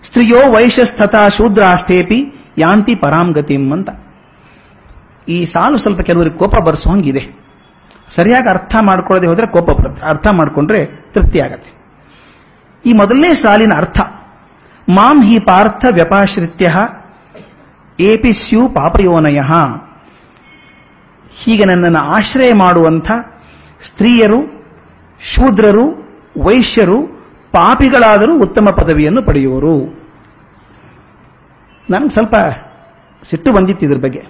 ಸ್ತ್ರೀಯೋ ವೈಶಸ್ತಥಾ ಶೂದ್ರಾಸ್ಥೇಪಿ ಯಾಂತಿ ಪರಾಂ ಗತಿಂ ಅಂತ. ಈ ಸಾಲು ಸ್ವಲ್ಪ ಕೆಲವರಿಗೆ ಕೋಪ ಬರ್ಸೋ ಹಂಗಿದೆ. ಸರಿಯಾಗಿ ಅರ್ಥ ಮಾಡ್ಕೊಳ್ಳದೆ ಹೋದ್ರೆ ಕೋಪ ಬರುತ್ತೆ. ಅರ್ಥ ಮಾಡ್ಕೊಂಡ್ರೆ ತೃಪ್ತಿ ಆಗತ್ತೆ. ಈ ಮೊದಲನೇ ಸಾಲಿನ ಅರ್ಥ, ಮಾಂ ಹಿ ಪಾರ್ಥ ವ್ಯಪಾಶ್ರಿತ್ಯ ಏಪಿ ಸ್ಯು ಪಾಪಯೋನಯ. ಹೀಗೆ ನನ್ನನ್ನು ಆಶ್ರಯ ಮಾಡುವಂಥ ಸ್ತ್ರೀಯರು, ಶೂದ್ರರು, ವೈಶ್ಯರು ಪಾಪಿಗಳಾದರೂ ಉತ್ತಮ ಪದವಿಯನ್ನು ಪಡೆಯುವರು. ನನಗೆ ಸ್ವಲ್ಪ ಸಿಟ್ಟು ಬಂದಿತ್ತು ಇದ್ರ ಬಗ್ಗೆ.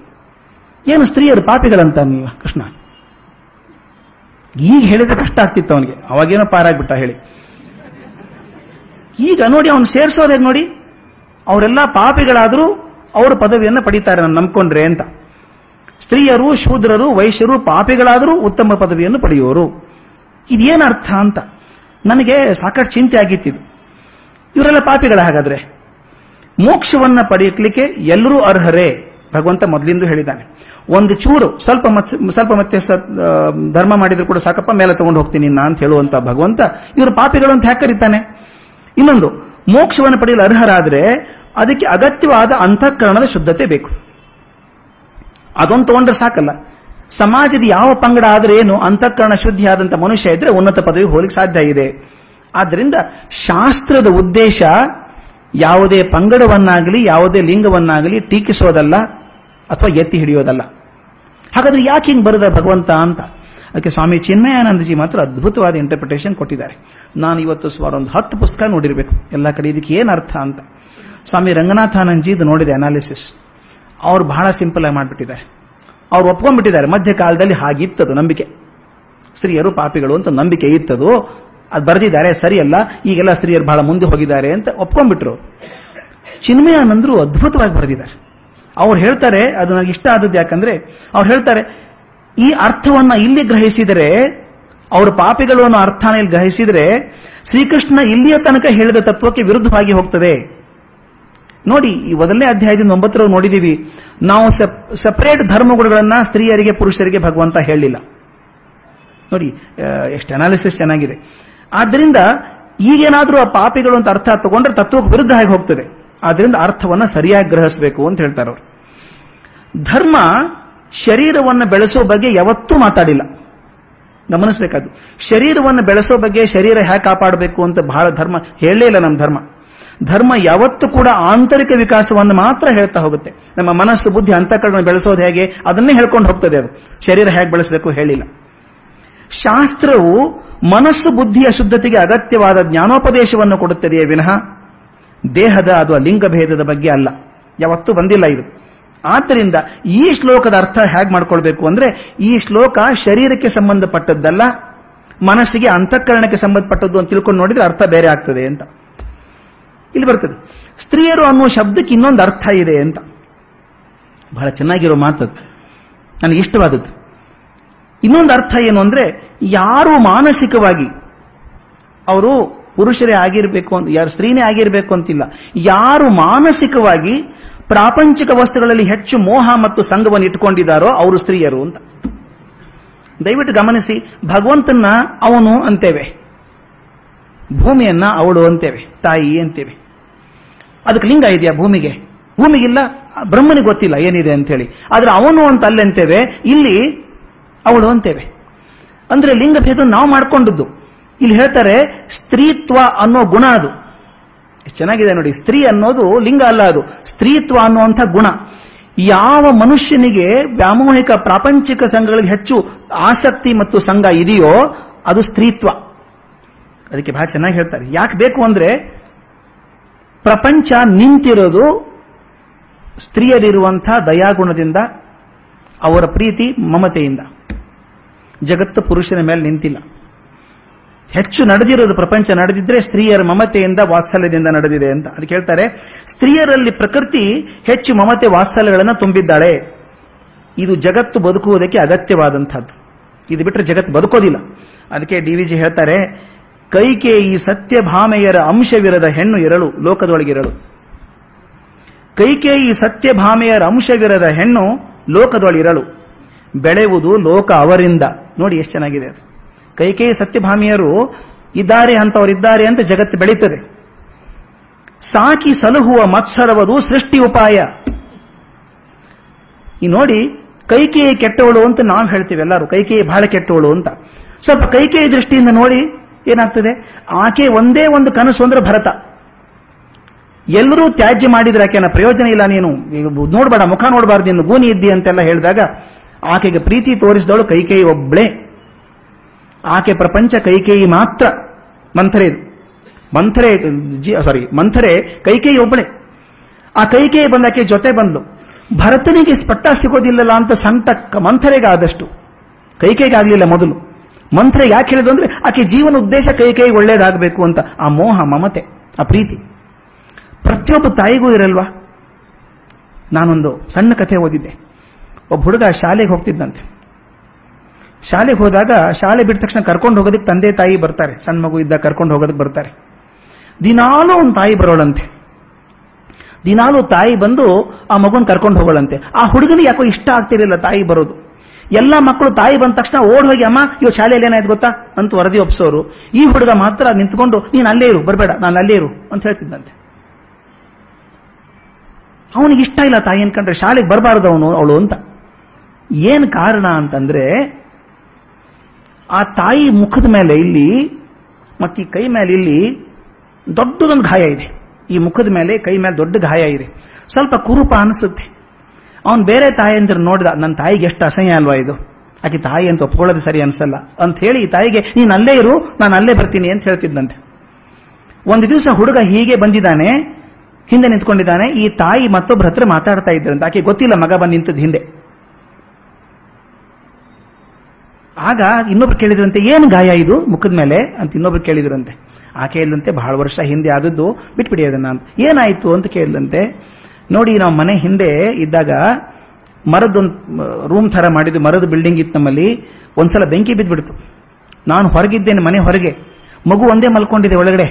ಏನು ಸ್ತ್ರೀಯರು ಪಾಪಿಗಳಂತ ನೀವು ಕೃಷ್ಣ? ಈಗ ಹೇಳಿದ್ರೆ ಕಷ್ಟ ಆಗ್ತಿತ್ತು ಅವನಿಗೆ. ಅವಾಗೇನೋ ಪಾರಾಗ್ಬಿಟ್ಟ ಹೇಳಿ. ಈಗ ನೋಡಿ ಅವನು ಸೇರಿಸೋದೇ ನೋಡಿ? ಅವರೆಲ್ಲ ಪಾಪಿಗಳಾದರೂ ಅವರು ಪದವಿಯನ್ನು ಪಡೀತಾರೆ ನಾನು ನಂಬ್ಕೊಂಡ್ರೆ ಅಂತ. ಸ್ತ್ರೀಯರು, ಶೂದ್ರರು, ವೈಶ್ಯರು ಪಾಪಿಗಳಾದರೂ ಉತ್ತಮ ಪದವಿಯನ್ನು ಪಡೆಯುವರು. ಇದೇನರ್ಥ ಅಂತ? ನನಗೆ ಸಾಕಷ್ಟು ಚಿಂತೆ ಆಗಿತ್ತಿದು ಇವರೆಲ್ಲ ಪಾಪಿಗಳ ಹಾಗಾದ್ರೆ. ಮೋಕ್ಷವನ್ನ ಪಡೆಯಲಿಕ್ಕೆ ಎಲ್ಲರೂ ಅರ್ಹರೇ? ಭಗವಂತ ಮೊದಲಿಂದ ಹೇಳಿದ್ದಾನೆ. ಒಂದು ಚೂರು, ಸ್ವಲ್ಪ ಸ್ವಲ್ಪ ಮತ್ತೆ ಧರ್ಮ ಮಾಡಿದ್ರು ಕೂಡ ಸಾಕಪ್ಪ, ಮೇಲೆ ತಗೊಂಡು ಹೋಗ್ತೀನಿ ನಾ ಅಂತ ಹೇಳುವಂತ ಭಗವಂತ ಇವರು ಪಾಪಿಗಳು ಅಂತ ಕರೀತಾನೆ ಇನ್ನೊಂದು, ಮೋಕ್ಷವನ್ನು ಪಡೆಯಲು ಅರ್ಹರಾದ್ರೆ ಅದಕ್ಕೆ ಅಗತ್ಯವಾದ ಅಂತಃಕರಣದ ಶುದ್ಧತೆ ಬೇಕು. ಅದೊಂದು ತಗೊಂಡ್ರೆ ಸಾಕಲ್ಲ. ಸಮಾಜದ ಯಾವ ಪಂಗಡ ಆದ್ರೆ ಏನು ಅಂತಃಕರಣ ಶುದ್ಧಿಯಾದಂತ ಮನುಷ್ಯ ಇದ್ರೆ ಉನ್ನತ ಪದವಿ ಹೋಲಿಕ್ಕೆ ಸಾಧ್ಯ ಇದೆ. ಆದ್ದರಿಂದ ಶಾಸ್ತ್ರದ ಉದ್ದೇಶ ಯಾವುದೇ ಪಂಗಡವನ್ನಾಗಲಿ, ಯಾವುದೇ ಲಿಂಗವನ್ನಾಗಲಿ ಟೀಕಿಸೋದಲ್ಲ ಅಥವಾ ಎತ್ತಿ ಹಿಡಿಯೋದಲ್ಲ. ಹಾಗಾದ್ರೆ ಯಾಕೆ ಹಿಂಗೆ ಬರೆದ ಭಗವಂತ ಅಂತ? ಅದಕ್ಕೆ ಸ್ವಾಮಿ ಚಿನ್ಮಯಾನಂದಜಿ ಮಾತ್ರ ಅದ್ಭುತವಾದ ಇಂಟರ್ಪ್ರಿಟೇಷನ್ ಕೊಟ್ಟಿದ್ದಾರೆ. ನಾನು ಇವತ್ತು ಸುಮಾರು ಒಂದು ಹತ್ತು ಪುಸ್ತಕ ನೋಡಿರಬೇಕು. ಎಲ್ಲ ಕಡೆ ಇದಕ್ಕೆ ಏನು ಅರ್ಥ ಅಂತ. ಸ್ವಾಮಿ ರಂಗನಾಥಾನಂದಜಿ ಇದು ನೋಡಿದೆ ಅನಾಲಿಸಿಸ್ ಅವ್ರು ಬಹಳ ಸಿಂಪಲ್ ಆಗಿ ಮಾಡಿಬಿಟ್ಟಿದ್ದಾರೆ. ಅವ್ರು ಒಪ್ಕೊಂಡ್ಬಿಟ್ಟಿದ್ದಾರೆ. ಮಧ್ಯಕಾಲದಲ್ಲಿ ಹಾಗಿತ್ತದು ನಂಬಿಕೆ. ಸ್ತ್ರೀಯರು ಪಾಪಿಗಳು ಅಂತ ನಂಬಿಕೆ ಇತ್ತದು. ಅದು ಬರೆದಿದ್ದಾರೆ. ಸರಿಯಲ್ಲ. ಈಗೆಲ್ಲ ಸ್ತ್ರೀಯರು ಬಹಳ ಮುಂದೆ ಹೋಗಿದ್ದಾರೆ ಅಂತ ಒಪ್ಕೊಂಡ್ಬಿಟ್ರು. ಚಿನ್ಮಯಾನಂದರು ಅದ್ಭುತವಾಗಿ ಬರೆದಿದ್ದಾರೆ. ಅವ್ರು ಹೇಳ್ತಾರೆ, ಅದು ನನಗೆ ಇಷ್ಟ ಆದದ್ದು ಯಾಕಂದ್ರೆ, ಅವ್ರು ಹೇಳ್ತಾರೆ, ಈ ಅರ್ಥವನ್ನ ಇಲ್ಲಿ ಗ್ರಹಿಸಿದರೆ, ಅವರು ಪಾಪಿಗಳು ಅನ್ನೋ ಅರ್ಥನ ಇಲ್ಲಿ ಗ್ರಹಿಸಿದರೆ, ಶ್ರೀಕೃಷ್ಣ ಇಲ್ಲಿಯ ತನಕ ಹೇಳಿದ ತತ್ವಕ್ಕೆ ವಿರುದ್ಧವಾಗಿ ಹೋಗ್ತದೆ. ನೋಡಿ, ಈ ಮೊದಲನೇ ಅಧ್ಯಾಯದಿಂದ ಒಂಬತ್ತರ ನೋಡಿದೀವಿ ನಾವು ಸೆಪರೇಟ್ ಧರ್ಮಗುಣಗಳನ್ನ ಸ್ತ್ರೀಯರಿಗೆ, ಪುರುಷರಿಗೆ ಭಗವಂತ ಹೇಳಿಲ್ಲ. ನೋಡಿ ಎಷ್ಟು ಅನಾಲಿಸಿಸ್ ಚೆನ್ನಾಗಿದೆ. ಆದ್ದರಿಂದ ಈಗೇನಾದ್ರೂ ಆ ಪಾಪಿಗಳು ಅಂತ ಅರ್ಥ ತಗೊಂಡ್ರೆ ತತ್ವಕ್ಕೆ ವಿರುದ್ಧ ಆಗಿ ಹೋಗ್ತದೆ. ಆದ್ರಿಂದ ಅರ್ಥವನ್ನ ಸರಿಯಾಗಿ ಗ್ರಹಿಸಬೇಕು ಅಂತ ಹೇಳ್ತಾರೆ ಅವರು. ಧರ್ಮ ಶರೀರವನ್ನು ಬೆಳೆಸೋ ಬಗ್ಗೆ ಯಾವತ್ತೂ ಮಾತಾಡಿಲ್ಲ. ಗಮನಿಸಬೇಕಾದ್ರು ಶರೀರವನ್ನು ಬೆಳೆಸೋ ಬಗ್ಗೆ ಶರೀರ ಹೇಗೆ ಕಾಪಾಡಬೇಕು ಅಂತ ಬಹಳ ಧರ್ಮ, ಹೇಳಲೇ ಇಲ್ಲ ನಮ್ಮ ಧರ್ಮ. ಧರ್ಮ ಯಾವತ್ತೂ ಕೂಡ ಆಂತರಿಕ ವಿಕಾಸವನ್ನು ಮಾತ್ರ ಹೇಳ್ತಾ ಹೋಗುತ್ತೆ. ನಮ್ಮ ಮನಸ್ಸು, ಬುದ್ಧಿ ಅಂತಃಕರಣ ಬೆಳೆಸೋದು ಹೇಗೆ? ಅದನ್ನೇ ಹೇಳ್ಕೊಂಡು ಹೋಗ್ತದೆ ಅದು. ಶರೀರ ಹೇಗೆ ಬೆಳೆಸಬೇಕು ಹೇಳಿಲ್ಲ. ಶಾಸ್ತ್ರವು ಮನಸ್ಸು, ಬುದ್ಧಿಯ ಶುದ್ಧತೆಗೆ ಅಗತ್ಯವಾದ ಜ್ಞಾನೋಪದೇಶವನ್ನು ಕೊಡುತ್ತದೆಯೇ ವಿನಃ? ದೇಹದ ಅದು ಲಿಂಗ ಭೇದದ ಬಗ್ಗೆ ಅಲ್ಲ. ಯಾವತ್ತೂ ಬಂದಿಲ್ಲ ಇದು. ಆದ್ದರಿಂದ ಈ ಶ್ಲೋಕದ ಅರ್ಥ ಹೇಗೆ ಮಾಡ್ಕೊಳ್ಬೇಕು ಅಂದ್ರೆ, ಈ ಶ್ಲೋಕ ಶರೀರಕ್ಕೆ ಸಂಬಂಧಪಟ್ಟದ್ದಲ್ಲ, ಮನಸ್ಸಿಗೆ ಅಂತಃಕರಣಕ್ಕೆ ಸಂಬಂಧಪಟ್ಟದ್ದು ಅಂತ ತಿಳ್ಕೊಂಡು ನೋಡಿದ್ರೆ ಅರ್ಥ ಬೇರೆ ಆಗ್ತದೆ ಅಂತ. ಇಲ್ಲಿ ಬರ್ತದೆ. ಸ್ತ್ರೀಯರು ಅನ್ನುವ ಶಬ್ದಕ್ಕೆ ಇನ್ನೊಂದು ಅರ್ಥ ಇದೆ ಅಂತ. ಬಹಳ ಚೆನ್ನಾಗಿರೋ ಮಾತದು ನನಗೆ ಇಷ್ಟವಾದದ್ದು. ಇನ್ನೊಂದು ಅರ್ಥ ಏನು ಅಂದ್ರೆ, ಯಾರು ಮಾನಸಿಕವಾಗಿ ಅವರು ಪುರುಷರೇ ಆಗಿರಬೇಕು ಅಂತ, ಯಾರು ಸ್ತ್ರೀನೇ ಆಗಿರಬೇಕು ಅಂತಿಲ್ಲ. ಯಾರು ಮಾನಸಿಕವಾಗಿ ಪ್ರಾಪಂಚಿಕ ವಸ್ತುಗಳಲ್ಲಿ ಹೆಚ್ಚು ಮೋಹ ಮತ್ತು ಸಂಘವನ್ನು ಇಟ್ಕೊಂಡಿದ್ದಾರೋ ಅವರು ಸ್ತ್ರೀಯರು ಅಂತ. ದಯವಿಟ್ಟು ಗಮನಿಸಿ ಭಗವಂತನ ಅವನು ಅಂತೇವೆ. ಭೂಮಿಯನ್ನ ಅವಳು ಅಂತೇವೆ. ತಾಯಿ ಅಂತೇವೆ. ಅದಕ್ಕೆ ಲಿಂಗ ಇದೆಯಾ ಭೂಮಿಗೆ? ಭೂಮಿಗಿಲ್ಲ, ಬ್ರಹ್ಮನಿಗೆ ಗೊತ್ತಿಲ್ಲ ಏನಿದೆ ಅಂತೇಳಿ ಆದ್ರೆ ಅವನು ಅಂತ ಅಲ್ಲೆಂತೇವೆ, ಇಲ್ಲಿ ಅವಳು ಅಂತೇವೆ. ಅಂದ್ರೆ ಲಿಂಗ ಭೇದ ನಾವು ಮಾಡ್ಕೊಂಡದ್ದು. ಇಲ್ಲಿ ಹೇಳ್ತಾರೆ, ಸ್ತ್ರೀತ್ವ ಅನ್ನೋ ಗುಣ ಅದು. ಎಷ್ಟು ಚೆನ್ನಾಗಿದೆ ನೋಡಿ, ಸ್ತ್ರೀ ಅನ್ನೋದು ಲಿಂಗ ಅಲ್ಲ ಅದು. ಸ್ತ್ರೀತ್ವ ಅನ್ನುವಂಥ ಗುಣ. ಯಾವ ಮನುಷ್ಯನಿಗೆ ವ್ಯಾಮೋಹಿಕ ಪ್ರಾಪಂಚಿಕ ಸಂಘಗಳಿಗೆ ಹೆಚ್ಚು ಆಸಕ್ತಿ ಮತ್ತು ಸಂಘ ಇದೆಯೋ, ಅದು ಸ್ತ್ರೀತ್ವ. ಅದಕ್ಕೆ ಬಹಳ ಚೆನ್ನಾಗಿ ಹೇಳ್ತಾರೆ. ಯಾಕೆ ಬೇಕು ಅಂದ್ರೆ ಪ್ರಪಂಚ ನಿಂತಿರೋದು ಸ್ತ್ರೀಯರಿರುವಂಥ ದಯಾಗುಣದಿಂದ, ಅವರ ಪ್ರೀತಿ ಮಮತೆಯಿಂದ. ಜಗತ್ತು ಪುರುಷನ ಮೇಲೆ ನಿಂತಿಲ್ಲ. ಹೆಚ್ಚು ನಡೆದಿರೋದು ಪ್ರಪಂಚ ನಡೆದಿದ್ರೆ ಸ್ತ್ರೀಯರ ಮಮತೆಯಿಂದ ವಾತ್ಸಲ್ಯದಿಂದ ನಡೆದಿದೆ ಅಂತ. ಅದಕ್ಕೆ ಹೇಳ್ತಾರೆ ಸ್ತ್ರೀಯರಲ್ಲಿ ಪ್ರಕೃತಿ ಹೆಚ್ಚು ಮಮತೆ ವಾತ್ಸಲ್ಯಗಳನ್ನು ತುಂಬಿದ್ದಾಳೆ. ಇದು ಜಗತ್ತು ಬದುಕುವುದಕ್ಕೆ ಅಗತ್ಯವಾದಂಥದ್ದು. ಇದು ಬಿಟ್ಟರೆ ಜಗತ್ತು ಬದುಕೋದಿಲ್ಲ. ಅದಕ್ಕೆ ಡಿ ವಿಜಿ ಹೇಳ್ತಾರೆ ಕೈಕೇಯಿ ಸತ್ಯಭಾಮೆಯರ ಅಂಶವಿರದ ಹೆಣ್ಣು ಇರಳು, ಲೋಕದೊಳಗಿರಳು. ಕೈಕೇಯಿ ಸತ್ಯಭಾಮೆಯರ ಅಂಶವಿರದ ಹೆಣ್ಣು ಲೋಕದೊಳಿರಳು ಬೆಳೆಯುವುದು ಲೋಕ ಅವರಿಂದ. ನೋಡಿ ಎಷ್ಟು ಚೆನ್ನಾಗಿದೆ ಅದು. ಕೈಕೇಯಿ ಸತ್ಯಭಾಮಿಯರು ಇದ್ದಾರೆ ಅಂತವರಿದ್ದಾರೆ ಅಂತ ಜಗತ್ತು ಬೆಳೀತದೆ. ಸಾಕಿ ಸಲಹುವ ಮತ್ಸರವದು ಸೃಷ್ಟಿ ಉಪಾಯ. ಈ ನೋಡಿ, ಕೈಕೇಯಿ ಕೆಟ್ಟವಳು ಅಂತ ನಾವು ಹೇಳ್ತೀವಿ ಎಲ್ಲರೂ. ಕೈಕೇಯಿ ಬಹಳ ಕೆಟ್ಟವಳು ಅಂತ. ಸ್ವಲ್ಪ ಕೈಕೇಯಿ ದೃಷ್ಟಿಯಿಂದ ನೋಡಿ ಏನಾಗ್ತದೆ? ಆಕೆ ಒಂದೇ ಒಂದು ಕನಸು ಅಂದ್ರೆ ಭರತ. ಎಲ್ಲರೂ ತ್ಯಾಜ್ಯ ಮಾಡಿದ್ರೆ ಆಕೆನ ಪ್ರಯೋಜನ ಇಲ್ಲ ನೀನು. ನೋಡ್ಬೇಡ, ಮುಖ ನೋಡಬಾರ್ದು, ನೀನು ಗೂನಿ ಇದ್ದಿ ಅಂತೆಲ್ಲ ಹೇಳಿದಾಗ ಆಕೆಗೆ ಪ್ರೀತಿ ತೋರಿಸಿದವಳು ಕೈಕೇಯಿ ಒಬ್ಳೆ. ಆಕೆ ಪ್ರಪಂಚ ಕೈಕೇಯಿ ಮಾತ್ರ. ಮಂಥರೆ ಮಂಥರೆ ಸಾರಿ ಮಂಥರೆ ಕೈಕೇಯಿ ಒಬ್ಬಳೆ ಆ ಕೈಕೇಯಿ ಬಂದ ಆಕೆ ಜೊತೆ ಬಂದ್ಲು. ಭರತನಿಗೆ ಸ್ಪಟ್ಟ ಸಿಗೋದಿಲ್ಲಲ್ಲ ಅಂತ ಸಂತ ಮಂಥರೆಗಾದಷ್ಟು. ಆದಷ್ಟು ಕೈಕೇಯಿಗೆ ಆಗ್ಲಿಲ್ಲ ಮೊದಲು. ಮಂತ್ರ ಯಾಕೆ ಹೇಳಿದ್ರು ಅಂದ್ರೆ ಆಕೆ ಜೀವನ ಉದ್ದೇಶ ಕೈ ಕೈ ಒಳ್ಳೇದಾಗಬೇಕು ಅಂತ. ಆ ಮೋಹ, ಮಮತೆ, ಆ ಪ್ರೀತಿ. ಪ್ರತಿಯೊಬ್ಬ ತಾಯಿಗೂ ಇರಲ್ವಾ? ನಾನೊಂದು ಸಣ್ಣ ಕಥೆ ಓದಿದ್ದೆ. ಒಬ್ಬ ಹುಡುಗ ಶಾಲೆಗೆ ಹೋಗ್ತಿದ್ದಂತೆ. ಶಾಲೆಗೆ ಹೋದಾಗ ಶಾಲೆ ಬಿಟ್ಟ ತಕ್ಷಣ ಕರ್ಕೊಂಡು ಹೋಗೋದಕ್ಕೆ ತಂದೆ ತಾಯಿ ಬರ್ತಾರೆ. ಸಣ್ಣ ಮಗು ಇದ್ದಾಗ ಕರ್ಕೊಂಡು ಹೋಗೋದಕ್ಕೆ ಬರ್ತಾರೆ. ದಿನಾಲೂ ಒಂದು ತಾಯಿ ಬರೋಳಂತೆ. ದಿನಾಲೂ ತಾಯಿ ಬಂದು ಆ ಮಗುನ ಕರ್ಕೊಂಡು ಹೋಗೋಳಂತೆ. ಆ ಹುಡುಗನಿಗೆ ಯಾಕೋ ಇಷ್ಟ ಆಗ್ತಿರಲಿಲ್ಲ ತಾಯಿ ಬರೋದು. ಎಲ್ಲ ಮಕ್ಕಳು ತಾಯಿ ಬಂದ ತಕ್ಷಣ ಓಡ್ ಹೋಗಿ, ಅಮ್ಮ, ಇವ್ ಶಾಲೆಯಲ್ಲಿ ಏನಾಯ್ತು ಗೊತ್ತಾ? ಅಂತ ವರದಿ ಒಪ್ಸೋರು. ಈ ಹುಡುಗ ಮಾತ್ರ ನಿಂತ್ಕೊಂಡು, ನೀನು ಅಲ್ಲೇ ಇರು, ಬರಬೇಡ, ನಾನು ಅಲ್ಲೇ ಇರು, ಅಂತ ಹೇಳ್ತಿದ್ದಂತೆ ಅವನಿಗೆ ಇಷ್ಟ ಇಲ್ಲ ತಾಯಿ ಅನ್ಕೊಂಡ್ರೆ ಶಾಲೆಗೆ ಬರಬಾರ್ದು ಅವನು, ಅವಳು, ಅಂತ. ಏನ್ ಕಾರಣ ಅಂತಂದ್ರೆ, ಆ ತಾಯಿ ಮುಖದ ಮೇಲೆ ಇಲ್ಲಿ, ಮತ್ತೆ ಈ ಕೈ ಮೇಲೆ ಇಲ್ಲಿ ದೊಡ್ಡದೊಂದು ಗಾಯ ಇದೆ. ಈ ಮುಖದ ಮೇಲೆ, ಕೈ ಮೇಲೆ ದೊಡ್ಡ ಗಾಯ ಇದೆ. ಸ್ವಲ್ಪ ಕುರುಪ ಅನಿಸುತ್ತೆ. ಅವನು ಬೇರೆ ತಾಯಿ ಅಂತ ನೋಡಿದ ನನ್ನ ತಾಯಿಗೆ ಎಷ್ಟು ಅಸಹ್ಯ ಅಲ್ವಾ ಇದು? ಆಕೆ ತಾಯಿ ಅಂತ ಒಪ್ಕೊಳ್ಳೋದು ಸರಿ ಅನ್ಸಲ್ಲ. ಅಂತ ಹೇಳಿ ಈ ತಾಯಿಗೆ, ನೀನು ಅಲ್ಲೇ ಇರು, ನಾನು ಅಲ್ಲೇ ಬರ್ತೀನಿ, ಅಂತ ಹೇಳ್ತಿದ್ದಂತೆ ಒಂದು ದಿವಸ ಹುಡುಗ ಹೀಗೆ ಬಂದಿದ್ದಾನೆ, ಹಿಂದೆ ನಿಂತ್ಕೊಂಡಿದ್ದಾನೆ, ಈ ತಾಯಿ ಮತ್ತೊಬ್ಬರ ಹತ್ರ ಮಾತಾಡ್ತಾ ಇದ್ರಂತೆ. ಆಕೆ ಗೊತ್ತಿಲ್ಲ ಮಗ ಬಂದು ನಿಂತದ್ದು ಹಿಂದೆ. ಆಗ ಇನ್ನೊಬ್ರು ಕೇಳಿದ್ರಂತೆ, ಏನು ಗಾಯ ಇದು? ಮುಖದ ಮೇಲೆ ಅಂತ ಇನ್ನೊಬ್ರು ಕೇಳಿದ್ರಂತೆ. ಆಕೆ ಇಲ್ಲಂತೆ, ಬಹಳ ವರ್ಷ ಹಿಂದೆ ಆದದ್ದು, ಬಿಟ್ಬಿಡಿ ಅದನ್ನ ಏನಾಯ್ತು ಅಂತ ಕೇಳಿದಂತೆ ನೋಡಿ, ನಾವು ಮನೆ ಹಿಂದೆ ಇದ್ದಾಗ ಮರದೊಂದು ರೂಮ್ ತರ ಮಾಡಿದ್ದು ಮರದ ಬಿಲ್ಡಿಂಗ್ ಇತ್ತು ನಮ್ಮಲ್ಲಿ. ಒಂದ್ಸಲ ಬೆಂಕಿ ಬಿದ್ದ್ಬಿಡ್ತು ನಾನು ಹೊರಗಿದ್ದೇನೆ ಮನೆ ಹೊರಗೆ. ಮಗು ಒಂದೇ ಮಲ್ಕೊಂಡಿದೆ ಒಳಗಡೆ.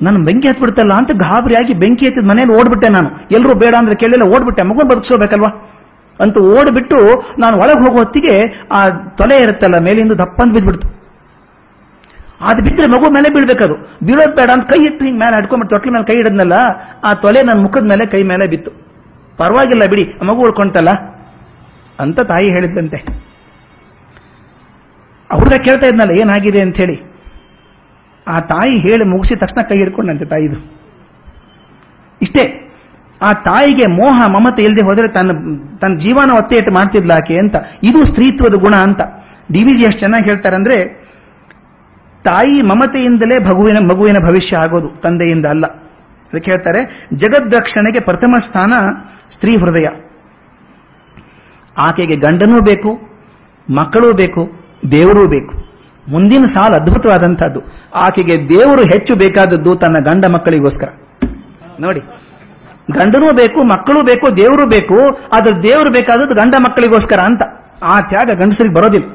ನನ್ನ ಬೆಂಕಿ ಹತ್ಬಿಡ್ತಲ್ಲ ಅಂತ ಗಾಬರಿಯಾಗಿ ಬೆಂಕಿ ಹತ್ತಿದ ಮನೇಲಿ ಓಡ್ಬಿಟ್ಟೆ ನಾನು. ಎಲ್ಲರೂ ಬೇಡ ಅಂದ್ರೆ ಕೇಳಿಲ್ಲ, ಓಡ್ಬಿಟ್ಟೆ. ಮಗು ಬದುಕಿಸೋಬೇಕಲ್ವಾ ಅಂತ ಓಡ್ಬಿಟ್ಟು ನಾನು ಒಳಗೆ ಹೋಗೋ ಹೊತ್ತಿಗೆ ಆ ತೊಲೆ ಇರುತ್ತಲ್ಲ, ಮೇಲಿಂದ ದಪ್ಪಂದು ಬಿದ್ಬಿಡ್ತು. ಅದು ಬಿದ್ದರೆ ಮಗು ಮೇಲೆ ಬೀಳ್ಬೇಕದು. ಬೀಳೋದು ಬೇಡ ಅಂತ ಕೈ ಇಟ್ಟು ಹಿಂಗೆ ಮೇಲೆ ಹಡ್ಕೊಂಡ್ಬಿಟ್ಟು ತೊಟ್ಲ ಮೇಲೆ ಕೈ ಇಡದ್ನಲ್ಲ, ಆ ತೊಲೆ ನನ್ನ ಮುಖದ ಮೇಲೆ ಕೈ ಮೇಲೆ ಬಿತ್ತು. ಪರವಾಗಿಲ್ಲ ಬಿಡಿ ಮಗು ಉಳ್ಕೊಂತಲ್ಲ. ಅಂತ ತಾಯಿ ಹೇಳಿದ್ದಂತೆ. ಹುಡುಗ ಕೇಳ್ತಾ ಇದ್ನಲ್ಲ, ಏನಾಗಿದೆ ಅಂತ ಹೇಳಿ ಆ ತಾಯಿ ಹೇಳಿ ಮುಗಿಸಿದ ತಕ್ಷಣ ಕೈ ಹಿಡ್ಕೊಂಡಂತೆ ತಾಯಿದು. ಇಷ್ಟೇ, ಆ ತಾಯಿಗೆ ಮೋಹ, ಮಮತೆ ಇಲ್ಲದೆ ಹೋದರೆ ತನ್ನ ತನ್ನ ಜೀವನ ಒತ್ತೆ ಇಟ್ಟು ಮಾಡ್ತಿದ್ಲಾಕೆ ಅಂತ. ಇದು ಸ್ತ್ರೀತ್ವದ ಗುಣ ಅಂತ. ಡಿ ವಿ ಜಿ ಎಷ್ಟು ಚೆನ್ನಾಗಿ ಹೇಳ್ತಾರೆ ಅಂದ್ರೆ ತಾಯಿ ಮಮತೆಯಿಂದಲೇ ಭಗುವಿನ ಮಗುವಿನ ಭವಿಷ್ಯ ಆಗೋದು, ತಂದೆಯಿಂದ ಅಲ್ಲ. ಅದಕ್ಕೆ ಹೇಳ್ತಾರೆ, ಜಗದ್ರಕ್ಷಣೆಗೆ ಪ್ರಥಮ ಸ್ಥಾನ ಸ್ತ್ರೀ ಹೃದಯ. ಆಕೆಗೆ ಗಂಡನೂ ಬೇಕು, ಮಕ್ಕಳೂ ಬೇಕು, ದೇವರೂ ಬೇಕು. ಮುಂದಿನ ಸಾಲು ಅದ್ಭುತವಾದಂತಹದ್ದು ಆಕೆಗೆ ದೇವರು ಹೆಚ್ಚು ಬೇಕಾದದ್ದು ತನ್ನ ಗಂಡ ಮಕ್ಕಳಿಗೋಸ್ಕರ. ನೋಡಿ, ಗಂಡನೂ ಬೇಕು, ಮಕ್ಕಳು ಬೇಕು, ದೇವರು ಬೇಕು, ಆದ್ರೆ ದೇವರು ಬೇಕಾದದ್ದು ಗಂಡ ಮಕ್ಕಳಿಗೋಸ್ಕರ ಅಂತ. ಆ ತ್ಯಾಗ ಗಂಡಸರಿಗೆ ಬರೋದಿಲ್ಲ.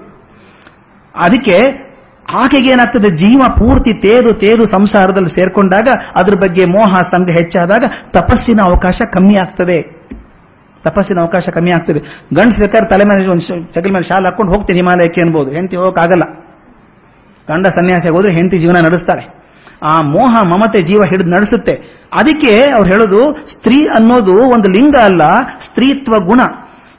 ಅದಕ್ಕೆ ಆಕೆಗೆ ಏನಾಗ್ತದೆ? ಜೀವ ಪೂರ್ತಿ ತೇದು ತೇದು ಸಂಸಾರದಲ್ಲಿ ಸೇರ್ಕೊಂಡಾಗ ಅದ್ರ ಬಗ್ಗೆ ಮೋಹ, ಸಂಘ ಹೆಚ್ಚಾದಾಗ ತಪಸ್ಸಿನ ಅವಕಾಶ ಕಮ್ಮಿ ಆಗ್ತದೆ. ತಪಸ್ಸಿನ ಅವಕಾಶ ಕಮ್ಮಿ ಆಗ್ತದೆ. ಗಂಡ್ಸ್ ಬೇಕಾದ್ರೆ ತಲೆ ಮೇಲೆ ಒಂದು ಚಗಲ್ ಮೇಲೆ ಶಾಲೆ ಹಾಕೊಂಡು ಹೋಗ್ತೀನಿ ಹಿಮಾಲಯಕ್ಕೆ ಅನ್ಬೋದು. ಹೆಂಡತಿ ಹೋಗಕ್ಕಾಗಲ್ಲ ಗಂಡ ಸನ್ಯಾಸಿ ಹೋದ್ರೆ ಹೆಂಡತಿ ಜೀವನ ನಡೆಸ್ತಾರೆ. ಆ ಮೋಹ, ಮಮತೆ ಜೀವ ಹಿಡಿದು ನಡೆಸುತ್ತೆ. ಅದಕ್ಕೆ ಅವ್ರು ಹೇಳೋದು, ಸ್ತ್ರೀ ಅನ್ನೋದು ಒಂದು ಲಿಂಗ ಅಲ್ಲ, ಸ್ತ್ರೀತ್ವ ಗುಣ.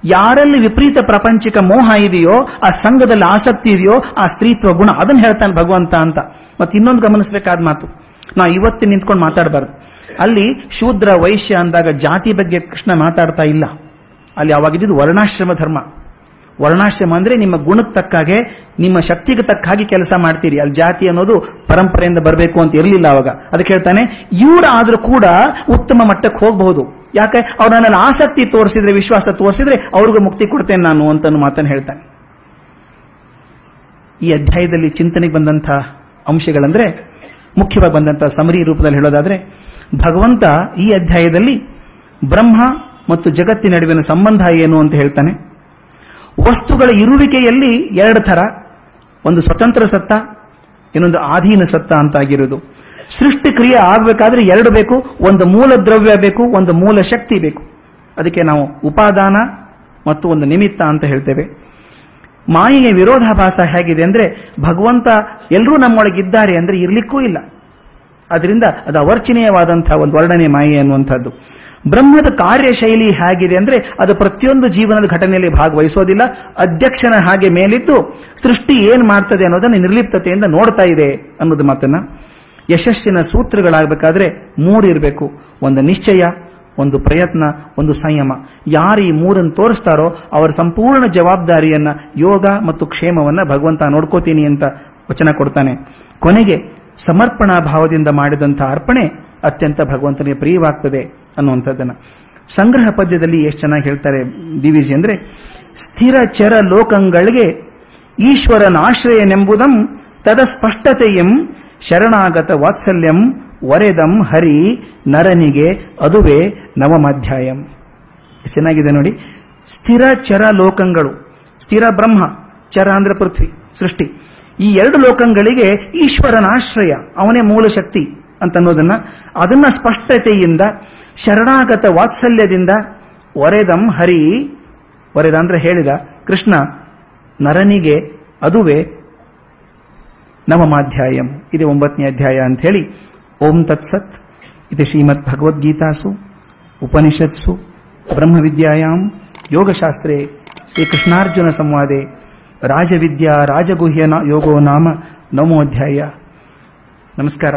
ಯಾರಲ್ಲಿ ವಿಪರೀತ ಪ್ರಪಂಚಿಕ ಮೋಹ ಇದೆಯೋ, ಆ ಸಂಘದಲ್ಲಿ ಆಸಕ್ತಿ ಇದೆಯೋ, ಆ ಸ್ತ್ರೀತ್ವ ಗುಣ, ಅದನ್ನ ಹೇಳ್ತಾನೆ ಭಗವಂತ ಅಂತ. ಮತ್ತೆ ಇನ್ನೊಂದು ಗಮನಿಸಬೇಕಾದ ಮಾತು. ನಾವು ಇವತ್ತು ನಿಂತ್ಕೊಂಡು ಮಾತಾಡಬಾರ್ದು. ಅಲ್ಲಿ ಶೂದ್ರ ವೈಶ್ಯ ಅಂದಾಗ ಜಾತಿ ಬಗ್ಗೆ ಕೃಷ್ಣ ಮಾತಾಡ್ತಾ ಇಲ್ಲ. ಅಲ್ಲಿ ಅವಾಗಿದ್ದು ವರ್ಣಾಶ್ರಮ ಧರ್ಮ. ವರ್ಣಾಶ್ರಮ ಅಂದ್ರೆ ನಿಮ್ಮ ಗುಣಕ್ಕೆ ತಕ್ಕಾಗೆ, ನಿಮ್ಮ ಶಕ್ತಿಗೆ ತಕ್ಕ ಹಾಗೆ ಕೆಲಸ ಮಾಡ್ತೀರಿ. ಅಲ್ಲಿ ಜಾತಿ ಅನ್ನೋದು ಪರಂಪರೆಯಿಂದ ಬರಬೇಕು ಅಂತ ಇರಲಿಲ್ಲ ಅವಾಗ. ಅದಕ್ಕೆ ಹೇಳ್ತಾನೆ ಇವರಾದ್ರೂ ಕೂಡ ಉತ್ತಮ ಮಟ್ಟಕ್ಕೆ ಹೋಗಬಹುದು. ಯಾಕೆ? ಅವ್ರು ನನ್ನಲ್ಲಿ ಆಸಕ್ತಿ ತೋರಿಸಿದ್ರೆ, ವಿಶ್ವಾಸ ತೋರಿಸಿದ್ರೆ ಅವ್ರಿಗೂ ಮುಕ್ತಿ ಕೊಡ್ತೇನೆ ನಾನು ಅಂತ ಮಾತನ್ನು ಹೇಳ್ತಾನೆ. ಈ ಅಧ್ಯಾಯದಲ್ಲಿ ಚಿಂತನೆಗೆ ಬಂದಂತಹ ಅಂಶಗಳಂದ್ರೆ, ಮುಖ್ಯವಾಗಿ ಬಂದಂತಹ ಸಮರಿ ರೂಪದಲ್ಲಿ ಹೇಳೋದಾದ್ರೆ, ಭಗವಂತ ಈ ಅಧ್ಯಾಯದಲ್ಲಿ ಬ್ರಹ್ಮ ಮತ್ತು ಜಗತ್ತಿನ ನಡುವಿನ ಸಂಬಂಧ ಏನು ಅಂತ ಹೇಳ್ತಾನೆ. ವಸ್ತುಗಳ ಇರುವಿಕೆಯಲ್ಲಿ ಎರಡು ಥರ. ಒಂದು ಸ್ವತಂತ್ರ ಸತ್ತ, ಇನ್ನೊಂದು ಆಧೀನ ಸತ್ತ ಅಂತ ಆಗಿರೋದು ಸೃಷ್ಟಿ ಕ್ರಿಯೆ ಆಗಬೇಕಾದ್ರೆ ಎರಡು ಬೇಕು, ಒಂದು ಮೂಲ ದ್ರವ್ಯ ಬೇಕು, ಒಂದು ಮೂಲ ಶಕ್ತಿ ಬೇಕು. ಅದಕ್ಕೆ ನಾವು ಉಪಾದಾನ ಮತ್ತು ಒಂದು ನಿಮಿತ್ತ ಅಂತ ಹೇಳ್ತೇವೆ. ಮಾಯೆಯ ವಿರೋಧಾಭಾಸ ಹೇಗಿದೆ ಅಂದ್ರೆ ಭಗವಂತ ಎಲ್ಲರೂ ನಮ್ಮೊಳಗಿದ್ದಾರೆ ಅಂದ್ರೆ ಇರ್ಲಿಕ್ಕೂ ಇಲ್ಲ. ಅದರಿಂದ ಅದು ಅವರ್ಚನೀಯವಾದಂತಹ ಒಂದು ವರ್ಣನೆ ಮಾಯೆ ಅನ್ನುವಂಥದ್ದು. ಬ್ರಹ್ಮದ ಕಾರ್ಯಶೈಲಿ ಹೇಗಿದೆ ಅಂದ್ರೆ ಅದು ಪ್ರತಿಯೊಂದು ಜೀವನದ ಘಟನೆಯಲ್ಲಿ ಭಾಗವಹಿಸೋದಿಲ್ಲ. ಅಧ್ಯಕ್ಷನ ಹಾಗೆ ಮೇಲಿದ್ದು ಸೃಷ್ಟಿ ಏನ್ ಮಾಡ್ತದೆ ಅನ್ನೋದನ್ನ ನಿರ್ಲಿಪ್ತತೆಯಿಂದ ನೋಡ್ತಾ ಇದೆ ಅನ್ನೋದು ಮಾತನ್ನ. ಯಶಸ್ಸಿನ ಸೂತ್ರಗಳಾಗಬೇಕಾದ್ರೆ ಮೂರು ಇರಬೇಕು. ಒಂದು ನಿಶ್ಚಯ, ಒಂದು ಪ್ರಯತ್ನ, ಒಂದು ಸಂಯಮ. ಯಾರು ಈ ಮೂರನ್ನು ತೋರಿಸ್ತಾರೋ ಅವರ ಸಂಪೂರ್ಣ ಜವಾಬ್ದಾರಿಯನ್ನ ಯೋಗ ಮತ್ತು ಕ್ಷೇಮವನ್ನ ಭಗವಂತ ನೋಡ್ಕೋತೀನಿ ಅಂತ ವಚನ ಕೊಡ್ತಾನೆ. ಕೊನೆಗೆ ಸಮರ್ಪಣಾ ಭಾವದಿಂದ ಮಾಡಿದಂತಹ ಅರ್ಪಣೆ ಅತ್ಯಂತ ಭಗವಂತನಿಗೆ ಪ್ರಿಯವಾಗ್ತದೆ ಅನ್ನುವಂಥದ್ದನ್ನು. ಸಂಗ್ರಹ ಪದ್ಯದಲ್ಲಿ ಎಷ್ಟು ಚೆನ್ನಾಗಿ ಹೇಳ್ತಾರೆ ದಿವಿಜಿ ಅಂದ್ರೆ, ಸ್ಥಿರ ಚರ ಲೋಕಂಗಳಿಗೆ ಈಶ್ವರನ ಆಶ್ರಯನೆಂಬುದಂ ತದ ಸ್ಪಷ್ಟತೆಯಂ ಶರಣಾಗತ ವಾತ್ಸಲ್ಯಂ ವರೆದಂ ಹರಿ ನರನಿಗೆ ಅದುವೇ ನವಮಾಧ್ಯಾಯಂ. ಚೆನ್ನಾಗಿದೆ ನೋಡಿ. ಸ್ಥಿರ ಚರ ಲೋಕಗಳು, ಸ್ಥಿರ ಬ್ರಹ್ಮ, ಚರ ಅಂದ್ರೆ ಪೃಥ್ವಿ, ಸೃಷ್ಟಿ. ಈ ಎರಡು ಲೋಕಗಳಿಗೆ ಈಶ್ವರನ ಆಶ್ರಯ, ಅವನೇ ಮೂಲ ಶಕ್ತಿ ಅಂತ ಅನ್ನೋದನ್ನ ಅದನ್ನ ಸ್ಪಷ್ಟತೆಯಿಂದ, ಶರಣಾಗತ ವಾತ್ಸಲ್ಯದಿಂದ ಒರೆದಂ ಹರಿ ಒರೆದ ಅಂದ್ರೆ ಹೇಳಿದ ಕೃಷ್ಣ, ನರನಿಗೆ ಅದುವೇ ನವಮಾಧ್ಯಾಯಂ ಇದು ಒಂಬತ್ತನೇ ಅಧ್ಯಾಯ ಅಂತ ಹೇಳಿ ಓಂ ತತ್ಸತ್. ಇದು ಶ್ರೀಮದ್ ಭಗವದ್ಗೀತಾಸು ಉಪನಿಷತ್ಸು, ಬ್ರಹ್ಮವಿದ್ಯಾಯಾಂ, ಯೋಗಶಾಸ್ತ್ರೇ, ಶ್ರೀಕೃಷ್ಣಾರ್ಜುನ ಸಂವಾದೆ. ರಾಜವಿದ್ಯಾ ರಾಜಗುಹ್ಯ ಯೋಗೋ ನಾಮ ನವಮೋಧ್ಯಾಯ ನಮಸ್ಕಾರ.